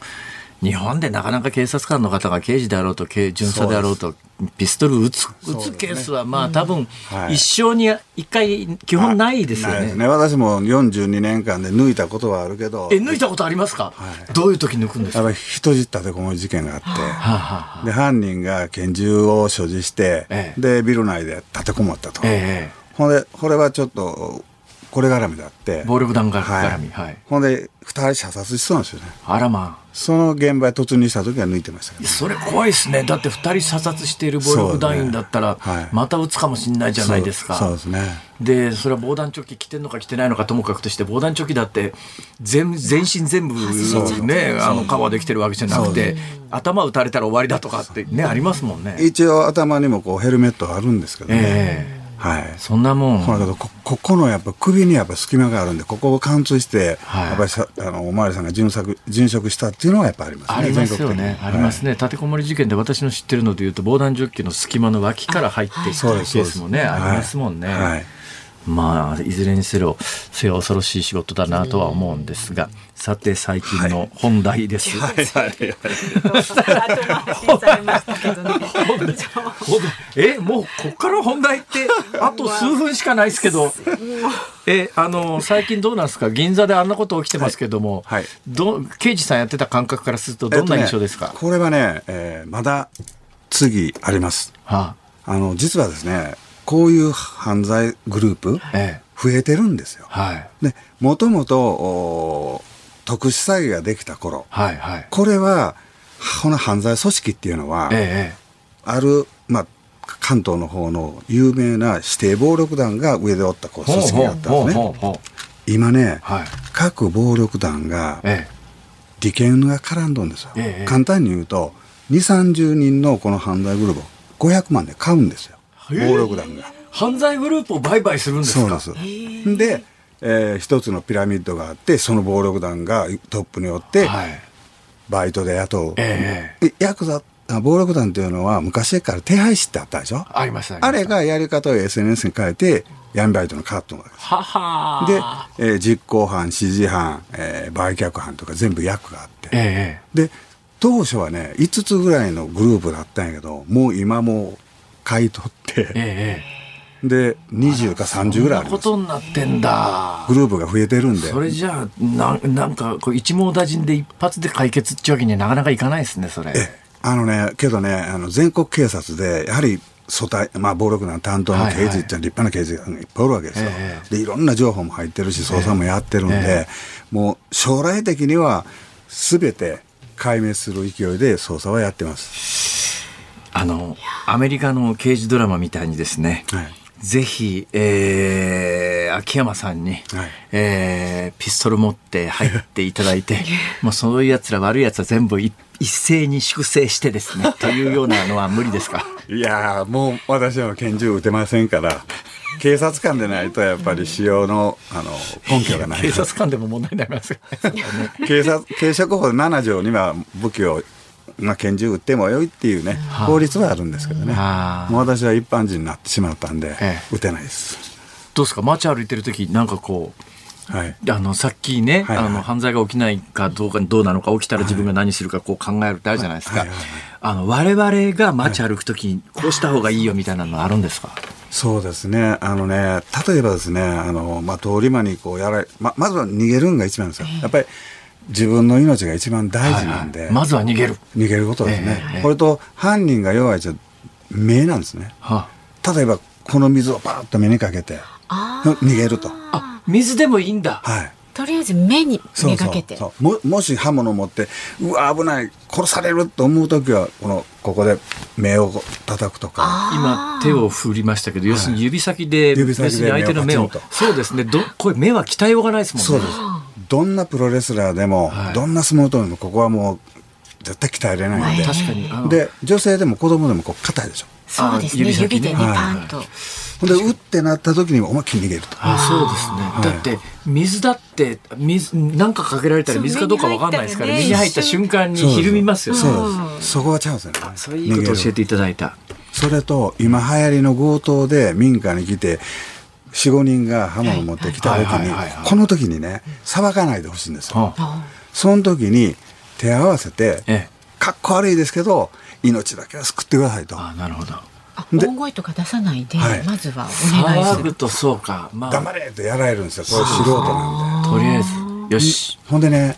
日本でなかなか警察官の方が刑事であろうと巡査であろうとピストル撃つ撃つケースはまあ多分一生に一回基本ないですよね。ね。私も42年間で抜いたことはあるけど。え抜いたことありますか？はい、どういう時抜くんですか？人質立てこもり事件があって、はあ、で犯人が拳銃を所持して、ええ、でビル内で立てこもったと。ええ、ほんでこれはちょっとこれ絡みだって。暴力団絡み、はい、はい、ほんで2人射殺しそうなんですよね。あらまあその現場へ突入した時は抜いてました、ね、それ怖いですね。だって2人射殺している暴力団員だったら、また撃つかもしれないじゃないですか。そうですね。でそれは防弾チョッキ着てるのか着てないのかともかくとして防弾チョッキだって全全身全部ね。あのカバーできてるわけじゃなくて頭打たれたら終わりだとかってねありますもんね。一応頭にもこうヘルメットあるんですけどね、えーはい、そんなもん。だけどこここのやっぱ首にやっぱ隙間があるんでここを貫通して、はい、やっぱりさあのお巡りさんが殉職殉職したっていうのはやっぱありますねありますよね、ありますね。立てこもり事件で私の知ってるのでいうと防弾ジョッキの隙間の脇から入っていったケースもねありますもんね、はいまあいずれにせよせよ恐ろしい仕事だなとは思うんですがさて最近の本題です。えもうここから本題ってあと数分しかないですけど。えあの最近どうなんですか？銀座であんなこと起きてますけども、はい。はい、ど刑事さんやってた感覚からするとどんな印象ですか、えっとね、これはね、えー、まだ次あります。はあ、あの実はですねこういう犯罪グループ、増えてるんですよ。はい、でもともと特殊詐欺ができた頃、はいはい、これはこの犯罪組織っていうのは、ええ、ある、まあ、関東の方の有名な指定暴力団が上でおったこう組織があったんですね。今ね、はい、各暴力団が、利権が絡んどんですよ。え、簡単に言うと、2、30人のこの犯罪グループを500万で買うんですよ。暴力団が。犯罪グループを売買するんですか？そうです。で、えー、一つのピラミッドがあって、その暴力団がトップによって、はい。バイトで雇う。ええー、ヤクザ、暴力団っていうのは昔から手配師ってあったでしょ？ありましたあれがやり方を SNS に変えて、闇バイトのカットがははで、えー、実行犯、指示犯、えー、売却犯とか全部役があって。ええー、で、当初はね、5つぐらいのグループだったんやけど、もう今も買い取って、ええで20か30ぐらいあります。ことになってんだ。グループが増えてるんで。それじゃあななんかこう一網打尽で一発で解決っていうわけにはなかなかいかないですねそれ。あのねけどねあの全国警察でやはり組対、まあ、暴力団担当の刑事って立派な刑事がいっぱいおるわけですよ、でいろんな情報も入ってるし捜査もやってるんで、もう将来的にはすべて解明する勢いで捜査はやってますあのアメリカの刑事ドラマみたいにですね、はい、ぜひ、えー、秋山さんに、はい、えー、ピストル持って入っていただいて、もうそういうやつら悪いやつは全部一斉に粛清してですね、というようなのは無理ですか？いやもう私は拳銃撃てませんから。警察官でないとやっぱり使用のあの根拠がない。警察官でも問題になりますよね。警察警察法7条には武器をまあ、拳銃撃ってもよいっていうね、法律はあるんですけどね、もう私は一般人になってしまったんで、ええ、撃てないです。どうですか、街歩いてる時なんかこう、はい、あのさっきね、はいはい、あの犯罪が起きないかどうかどうなのか起きたら自分が何するかこう考えるってあるじゃないですか、あの我々が街歩く時にこうした方がいいよみたいなのあるんですか、そうですね、あのね、例えばですね、あのまあ、通り魔にこうやられ、ままずは逃げるんが一番ですよ。やっぱり自分の命が一番大事なんで、はいはい、まずは逃げる。逃げることですね、えー、これと犯人が弱いじゃ目なんですね、はあ、例えばこの水をパーッと目にかけて逃げると。あ水でもいいんだ。はい。とりあえず目にめがけて。ももし刃物を持ってうわ危ない殺されると思う時はこのここで目を叩くとか。今手を振りましたけど、要するに指先で別に相手の目を。そうですね。どこれ目は鍛えようがないですもんね。そうですどんなプロレスラーでも、はい、どんな相撲取りもここはもう絶対鍛えれないんで確かにで女性でも子供でもこう硬いでしょそうですね指指でね、パンと。ほんで、うってなった時に思いっきり逃げると。あそうですね。だって、水だって、水、なんかかけられたら水かどうかわかんないですから、水に入った瞬間にひるみますよね。そうです。そこがチャンスね。そういうこと教えていただいた。それと、今流行りの強盗で民家に来て、45人が刃物を持ってきた時にこの時にね裁かないでほしいんですよ。その時に手合わせて、かっこ悪いですけど命だけは救ってくださいと。あなるほど。大声とか出さないで、はい、まずはお願いする。とそうか、まあ、黙れってやられるんですよこれ素人なんで。とりあえずよし。ほんでね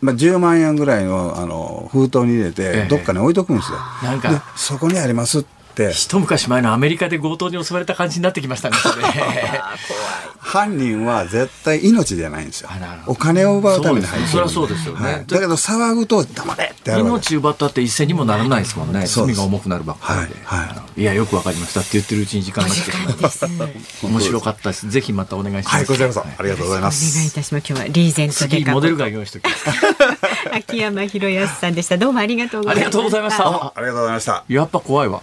まあ、10万円ぐらいのあの封筒に入れて、どっかに置いとくんですよ。なんか。そこにありますってて。一昔前のアメリカで強盗に襲われた感じになってきましたね 犯人は絶対命じゃないんですよ。お金を奪うために入ってるそりゃそうですよね、はい、だけど騒ぐと黙れって命奪ったって一斉にもならないですもんね。罪が重くなるばっかりで、はい。はい、いやよくわかりましたって言ってるうちに時間が来てしまいました面白かったです。ぜひまたお願いします。はいこちらこそ、ありがとうございます。お願いいたします。今日はリーゼントでモデルガン用意しておきます。秋山博康さんでした。どうもありがとうございました。ありがとうございました。ありがとうございました。やっぱ怖いわ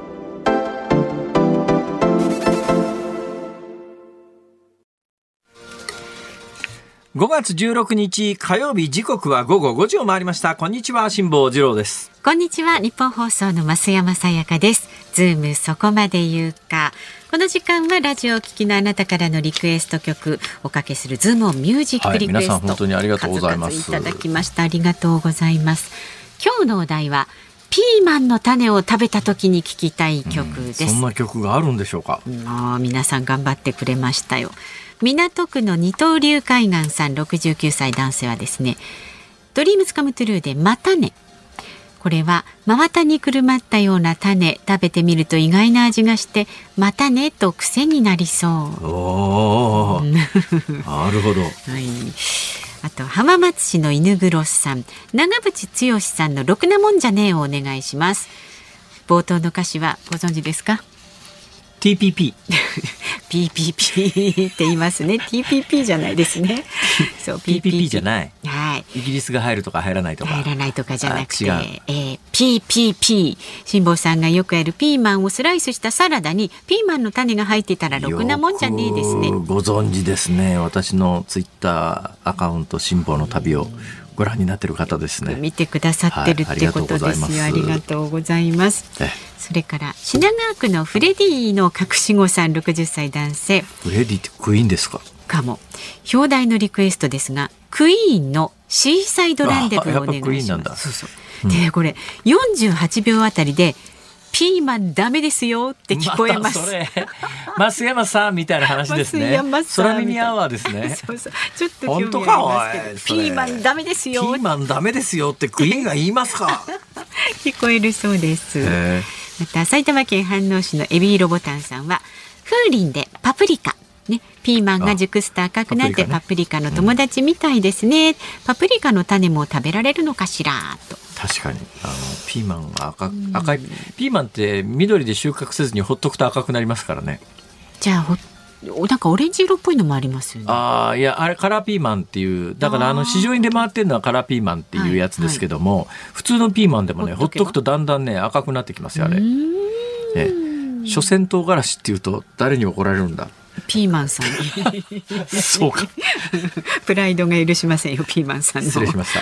5月16日火曜日時刻は午後5時を回りました。こんにちは辛坊治郎です。こんにちは日本放送の増山さやかです。ズームそこまで言うか。この時間はラジオを聞きのあなたからのリクエスト曲おかけするズームをミュージックリクエスト、はい、本当にありがとうございます。いただきました。ありがとうございます。今日のお題はピーマンの種を食べた時に聞きたい曲です、うん、そんな曲があるんでしょうか。もう皆さん頑張ってくれましたよ港区の二刀流海岸さん69歳男性はですねドリームズカムトゥルーでまたね。これは真綿にくるまったような種食べてみると意外な味がしてまたねと癖になりそう。おなるほど、はい、あと浜松市の犬黒さん。長渕剛さんのろくなもんじゃねえをお願いします。冒頭の歌詞はご存知ですか？TPP PPP って言いますね。TPP じゃないですね。そう PPP じゃない。はい。イギリスが入るとか入らないとか。入らないとかじゃなくて、えー、PPP 辛坊さんがよくやるピーマンをスライスしたサラダにピーマンの種が入ってたらろくなもんじゃねえですね。ご存知ですね。私のツイッターアカウント辛坊の旅をご覧になってる方ですね。見てくださってるってことですよ、はい、ありがとうございますそれから品川区のフレディの隠し子さん60歳男性。フレディってクイーンですか？かも。表題のリクエストですがクイーンのシーサイドランデブーをお願いします。そうそう、でこれ48秒あたりでピーマンダメですよって聞こえます。ま、増山さんみたいな話ですね。空耳アワーですね。そうそう。ちょっと本当かピーマンダメですよ。ピーマンダメですよってクイーンが言いますか？聞こえるそうです。また埼玉県飯能市のエビーロボタンさんは風鈴でパプリカ。ね、ピーマンが熟すと赤くなってパプリカの友達みたいですね、パプリカの種も食べられるのかしらと。確かに。あのピーマンが赤赤いピーマンって緑で収穫せずにほっとくと赤くなりますからね。じゃあほなんかオレンジ色っぽいのもありますよね。ああ、いや、あれカラーピーマンっていう、だからあの市場に出回ってるのはカラーピーマンっていうやつですけども、はいはい、普通のピーマンでもね、ほっとくとだんだんね、赤くなってきますよ、あれ。え、所詮唐辛子っていうと誰に怒られるんだ？ピーマンさん。に そうか。プライドが許しませんよピーマンさんの。失礼しました。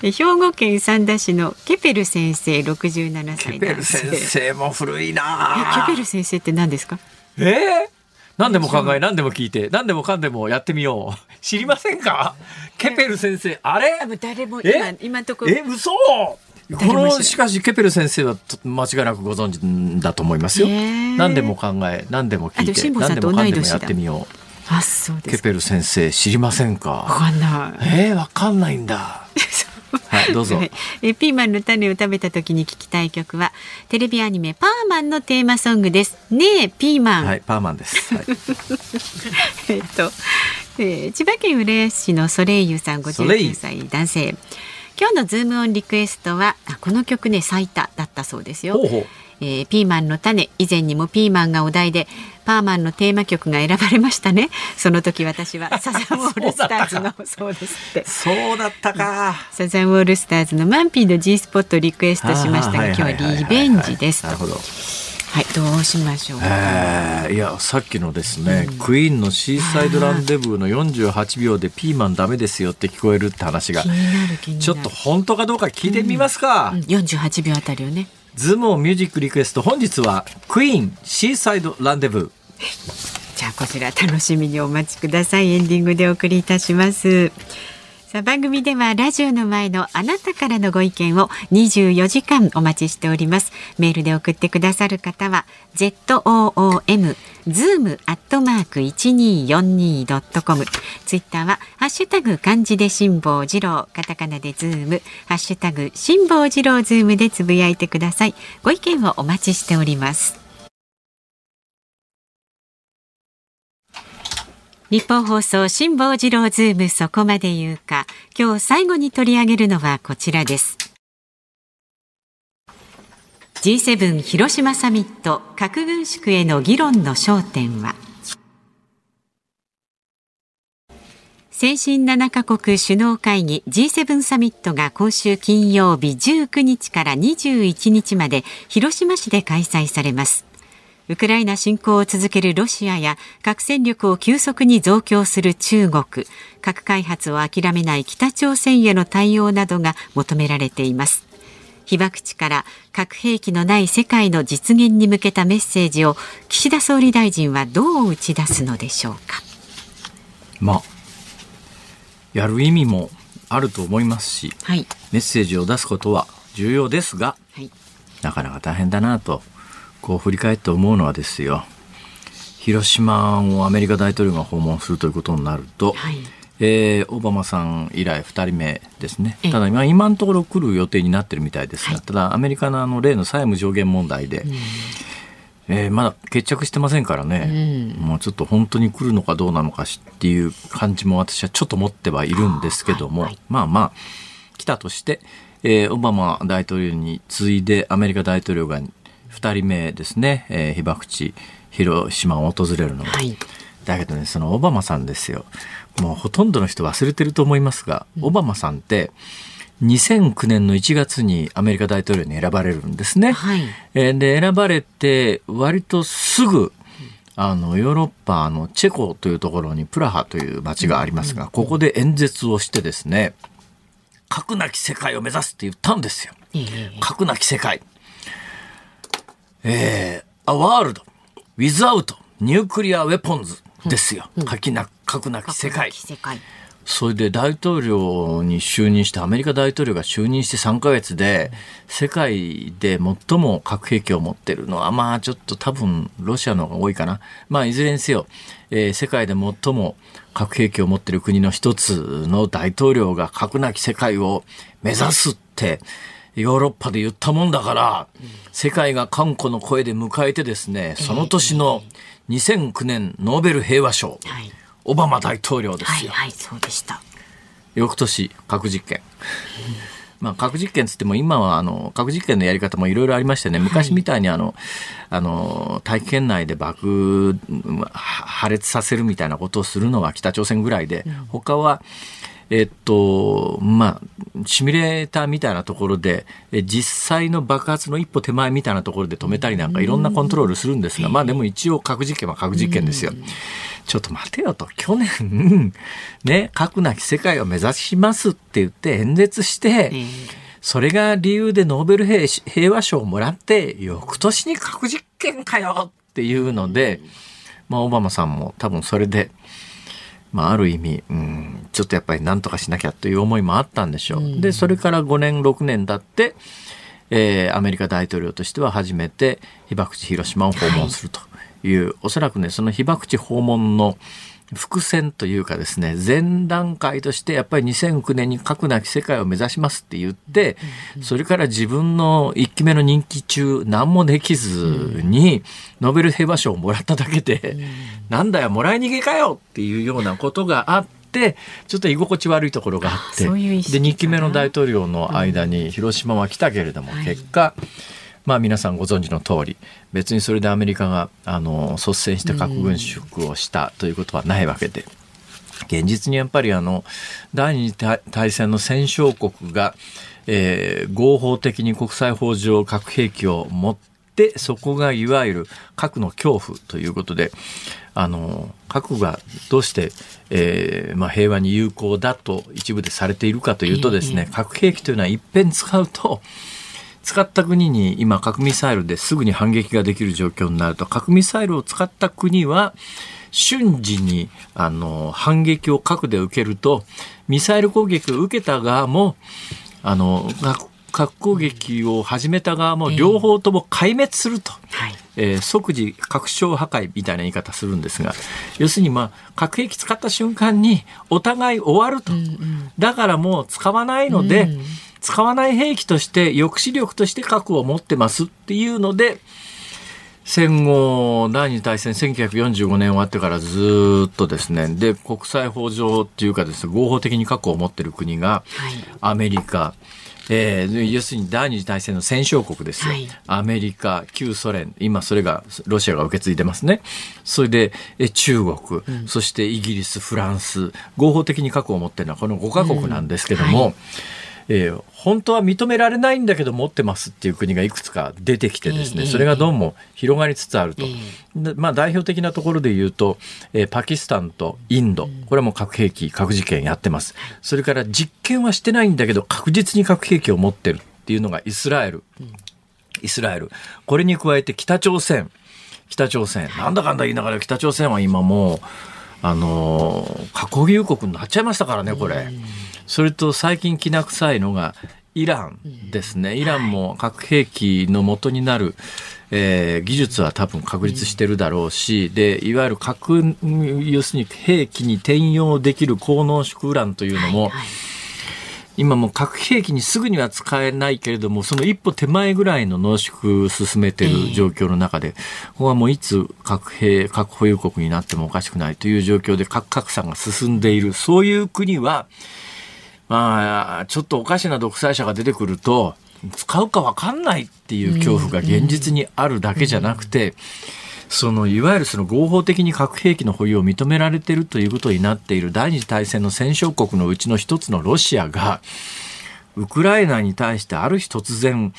兵庫県三田市のケペル先生六十七歳ケペル先生も古いなケペル先生って何ですか？えー、何でも考え何でも聞いて何でもかんでもやってみよう 知りませんか？ケペル先生あれ？誰も今今とこえ嘘このしかしケペル先生は間違いなくご存知だと思いますよ。何でも考え何でも聞いて何でもかんでもやってみよう。あそうケペル先生知りませんか？わかんない。えー、わかんないんだ。はいどうぞ、えピーマンの種を食べた時に聞きたい曲はテレビアニメパーマンのテーマソングです。ねえピーマン。はいパーマンです、はい、えっと、えー、千葉県浦安市のソレイユさん59歳男性。今日のズームオンリクエストはこの曲ね最多だったそうですよ。ほうほうえー、ピーマンの種。以前にもピーマンがお題でパーマンのテーマ曲が選ばれましたね。その時私は サザンオールスターズのそうですって。そうだったか。サザンオールスターズのマンピーの G スポットリクエストしましたが今日はリベンジですなるほど。はい、どうしましょう。えー、いや、さっきのですね、うん、クイーンのシーサイドランデブーの48秒でピーマンダメですよって聞こえるって話が。ちょっと本当かどうか聞いてみますか。うん。うん、48秒あたりをね。ズームオミュージックリクエスト、本日はクイーンシーサイドランデブー。じゃあ、こちら楽しみにお待ちください。エンディングでお送りいたします。さあ番組ではラジオの前のあなたからのご意見を24時間お待ちしております。メールで送ってくださる方は ZOOM zoom アットマーク 1242.com ツイッターはハッシュタグ漢字で辛抱治郎カタカナでズーム。ハッシュタグ辛抱治郎ズームでつぶやいてください。ご意見をお待ちしております。日本放送辛坊治郎ズームそこまで言うか。今日最後に取り上げるのはこちらです。G7 広島サミット核軍縮への議論の焦点は？先進7カ国首脳会議 G7 サミットが今週金曜日19日から21日まで広島市で開催されます。ウクライナ侵攻を続けるロシアや核戦力を急速に増強する中国。核開発を諦めない北朝鮮への対応などが求められています。被爆地から核兵器のない世界の実現に向けたメッセージを岸田総理大臣はどう打ち出すのでしょうか。まあやる意味もあると思いますし、はい、メッセージを出すことは重要ですが、はい、なかなか大変だなとこう振り返って思うのはですよ。広島をアメリカ大統領が訪問するということになると、はい、えー、オバマさん以来2人目ですね、ただ今、今のところ来る予定になってるみたいですが、はい、ただ、アメリカのあの例の債務上限問題で、うん、えー、まだ決着してませんからね、うん、もうちょっと本当に来るのかどうなのかっていう感じも私はちょっと持ってはいるんですけども、はいはい、まあまあ、来たとして、えー、オバマ大統領に次いでアメリカ大統領が2人目ですね、えー、被爆地広島を訪れるのは、はい、だけどねそのオバマさんですよ。もうほとんどの人忘れてると思いますが、うん、オバマさんって2009年の1月にアメリカ大統領に選ばれるんですね。はい、えー、で選ばれて割とすぐあのヨーロッパのチェコというところにプラハという町がありますが、ここで演説をしてですね核なき世界を目指すって言ったんですよ。核なき世界。えー、A World Without Nuclear Weapons ですよ。うん、核な核なき世界。それで大統領に就任して、アメリカ大統領が就任して3ヶ月で、世界で最も核兵器を持ってるのは、まあちょっと多分ロシアの方が多いかな。まあいずれにせよ、えー、世界で最も核兵器を持ってる国の一つの大統領が核なき世界を目指すって、ヨーロッパで言ったもんだから、世界が韓国の声で迎えてですね、その年の2009年ノーベル平和賞、オバマ大統領ですよ。はい、そうでした。翌年、核実験。まあ、核実験つっても今はあの核実験のやり方もいろいろありましてね昔みたいにあの、あの大気圏内で爆破裂させるみたいなことをするのは北朝鮮ぐらいで、他はえっと、まあ、シミュレーターみたいなところで、実際の爆発の一歩手前みたいなところで止めたりなんかいろんなコントロールするんですが、まあでも一応核実験は核実験ですよ。ちょっと待てよと、去年、ね、核なき世界を目指しますって言って演説して、それが理由でノーベル平和賞をもらって、翌年に核実験かよっていうので、まあ、オバマさんも多分それで、まあ、ある意味、うん、ちょっとやっぱり何とかしなきゃという思いもあったんでしょう。うん、で、それから5年、6年経って、えー、アメリカ大統領としては初めて被爆地広島を訪問するという、はい、おそらくね、その被爆地訪問の伏線というかですね、前段階としてやっぱり2009年に核なき世界を目指しますって言って、それから自分の1期目の任期中何もできずに、ノーベル平和賞をもらっただけで、なんだよ、もらい逃げかよっていうようなことがあって、ちょっと居心地悪いところがあって、で、2期目の大統領の間に広島は来たけれども、結果、まあ皆さんご存知の通り別にそれでアメリカがあの率先して核軍縮をしたということはないわけで。現実にやっぱりあの第二次大戦の戦勝国が、えー、合法的に国際法上核兵器を持ってそこがいわゆる核の恐怖ということであの核がどうして、えーまあ、平和に有効だと一部でされているかというとですね、核兵器というのは一遍使うと使った国に今核ミサイルですぐに反撃ができる状況になると。核ミサイルを使った国は瞬時にあの反撃を核で受けるとミサイル攻撃を受けた側もあの核攻撃を始めた側も両方とも壊滅すると、えー、えー、即時核小破壊みたいな言い方するんですが要するに、まあ、核兵器使った瞬間にお互い終わると、うんうん、だからもう使わないので、うん使わない兵器として抑止力として核を持ってますっていうので戦後第二次大戦1945年終わってからずっとですねで国際法上っていうかですね合法的に過去を持ってる国が、アメリカ、えー、要するに第二次大戦の戦勝国ですよ、はい、アメリカ旧ソ連今それがロシアが受け継いでますね。それでえ中国、うん、そしてイギリスフランス合法的に核を持ってるのはこの5カ国なんですけども、うん。はいえー、本当は認められないんだけど持ってますっていう国がいくつか出てきてですね、それがどうも広がりつつあると、まあ、代表的なところで言うと、えー、パキスタンとインドこれはもう核兵器核実験やってます。それから実験はしてないんだけど確実に核兵器を持ってるっていうのがイスラエル。イスラエル。これに加えて北朝鮮。北朝鮮。なんだかんだ言いながら北朝鮮は今もうあのー、核保有国になっちゃいましたからねこれ。それと最近きな臭いのがイランですね。イランも核兵器の元になる、えー、技術は多分確立してるだろうし、で、いわゆる核、要するに兵器に転用できる高濃縮ウランというのも、今も核兵器にすぐには使えないけれども、その一歩手前ぐらいの濃縮進めてる状況の中で、ここはもういつ核兵、核保有国になってもおかしくないという状況で核格差が進んでいる、そういう国は、まあ、ちょっとおかしな独裁者が出てくると、使うか分かんないっていう恐怖が現実にあるだけじゃなくて、そのいわゆるその合法的に核兵器の保有を認められているということになっている第二次大戦の戦勝国のうちの一つのロシアが、ウクライナに対してある日突然、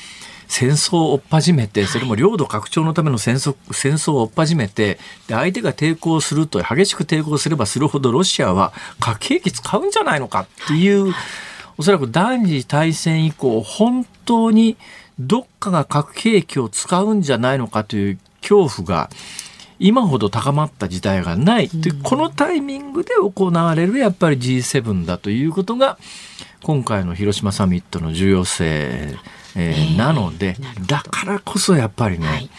戦争を追っ始めて、それも領土拡張のための戦争戦争を追っ始めて、で相手が抵抗すると、激しく抵抗すればするほどロシアは核兵器使うんじゃないのかっていう、おそらく第二次大戦以降、本当にどっかが核兵器を使うんじゃないのかという恐怖が、今ほど高まった時代がない、でこのタイミングで行われるやっぱり G7 だということが今回の広島サミットの重要性えー、なのでだからこそやっぱりね、はい、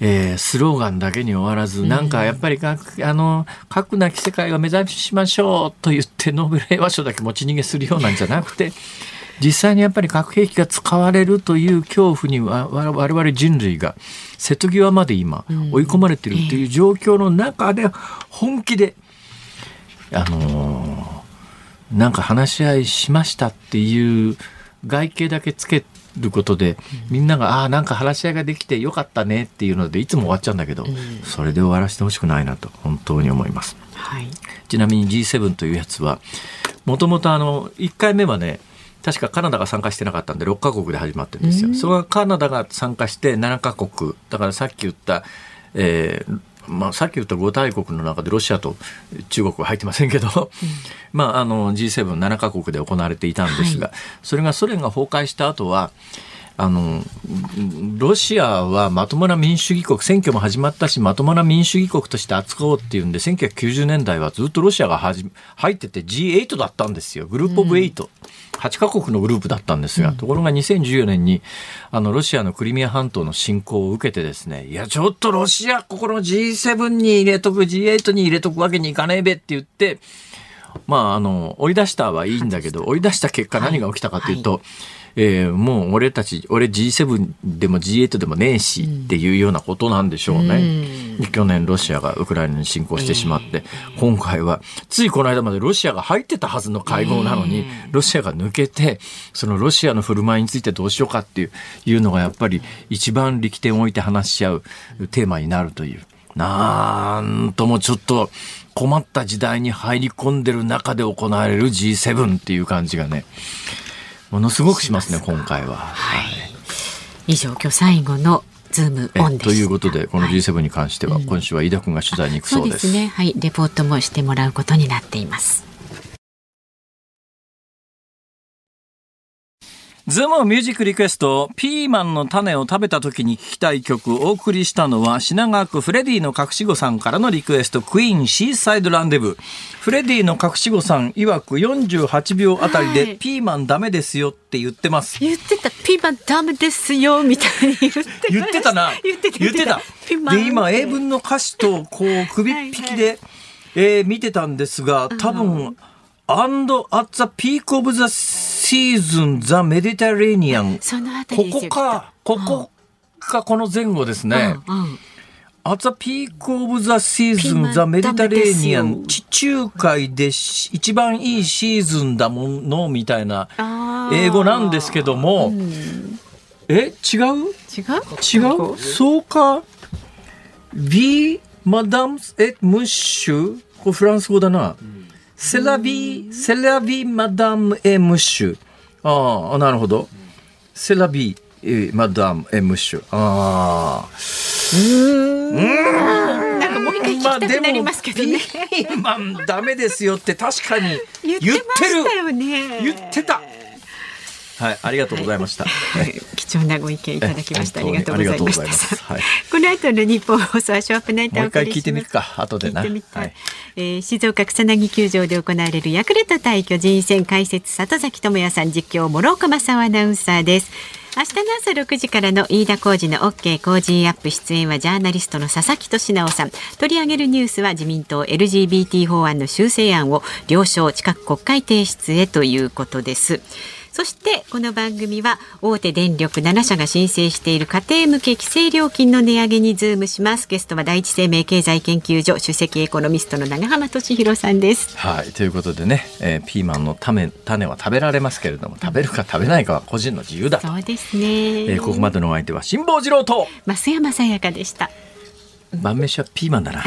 えー、スローガンだけに終わらず、なんかやっぱりあの核なき世界を目指しましょうと言ってノーベル平和賞だけ持ち逃げするようなんじゃなくて 実際にやっぱり核兵器が使われるという恐怖には我々人類が瀬戸際まで今追い込まれているという状況の中で本気で、あのー、なんか話し合いしましたっていう外形だけつけることで、みんなが、ああ、なんか話し合いができてよかったねっていうので、いつも終わっちゃうんだけど、それで終わらせてほしくないなと、本当に思います。はい、ちなみに G7 というやつは、もともとあの、1回目はね、確かカナダが参加してなかったんで6カ国で始まってるんですよ。それはカナダが参加して7カ国。だからさっき言った、えー、まあ、さっき言った5大国の中でロシアと中国は入ってませんけど、うん、まあ、あの G77 カ国で行われていたんですが、はい、それがソ連が崩壊した後はあのロシアはまともな民主主義国選挙も始まったしまともな民主主義国として扱おうっていうんで1990年代はずっとロシアが入ってて G8 だったんですよ。グループオブ8。うん8カ国のグループだったんですが、うん、ところが2014年にあのロシアのクリミア半島の侵攻を受けてですねいやちょっとロシアここの G7 に入れとく G8 に入れとくわけにいかねえべって言ってまああの追い出したはいいんだけど追い出した結果何が起きたかというと、はいはいえー、もう俺たち、俺 G7 でも G8 でもねえしっていうようなことなんでしょうね。うん、去年ロシアがウクライナに侵攻してしまって、えー、今回はついこの間までロシアが入ってたはずの会合なのに、えー、ロシアが抜けて、そのロシアの振る舞いについてどうしようかっていういうのがやっぱり一番力点を置いて話し合うテーマになるという。なんともちょっと困った時代に入り込んでる中で行われる G7 っていう感じがね。ものすごくしますね今回は、はい、以上今日最後のズームオンということでこの G7 に関しては、今週は飯田君が取材に行くそうです、そうですね。はい。レポートもしてもらうことになっていますズームミュージックリクエスト、ピーマンの種を食べた時に聞きたい曲をお送りしたのは、品川区フレディの隠し子さんからのリクエスト、クイーンシーサイドランデブ。フレディの隠し子さん曰く48秒あたりで、ピーマンダメですよって言ってます。言ってた、ピーマンダメですよ、みたいに言って言ってたな。言ってた。言ってた。で、今、英文の歌詞と、こう、首っ引きで、はえー、見てたんですが、多分、アンドアッツピークオブザシーズンザメディタレーニアン。ここか、ここか、この前後ですね。うんアザピークオブザシーズンザメディタレーニアン地中海で一番いいシーズンだものみたいな英語なんですけども、うん、え違う？違う？違う,そうか ?V マダムエッムッシュこれフランス語だな、セラビ、セラビマダムエムッシュ。ああ、なるほど。セラビ、マダムエムッシュ。ああ。うん。なんかもう一回聞きたくなりますけどね。ピーマンダメですよって確かに言ってる。言ってた。はい、ありがとうございました。貴重なご意見いただきました。ありがとうございました。はい、この後の日本放送ショーアップナイターもう一回聞いてみるか、後でな。はい、えー、静岡草薙球場で行われるヤクルト対巨人戦解説里崎智也さん実況諸岡正アナウンサーです。明日の朝6時からの飯田浩二の OK 工事アップ出演はジャーナリストの佐々木俊直さん取り上げるニュースは自民党 LGBT 法案の修正案を了承近く国会提出へということですそしてこの番組は大手電力7社が申請している家庭向け規制料金の値上げにズームします。ゲストは第一生命経済研究所首席エコノミストの長浜俊弘さんです。はいということでね、えー、ピーマンの種種は食べられますけれども食べるか食べないかは個人の自由だそうですね、えー、ここまでのお相手は辛坊治郎と増山さやかでした。晩飯はピーマンだな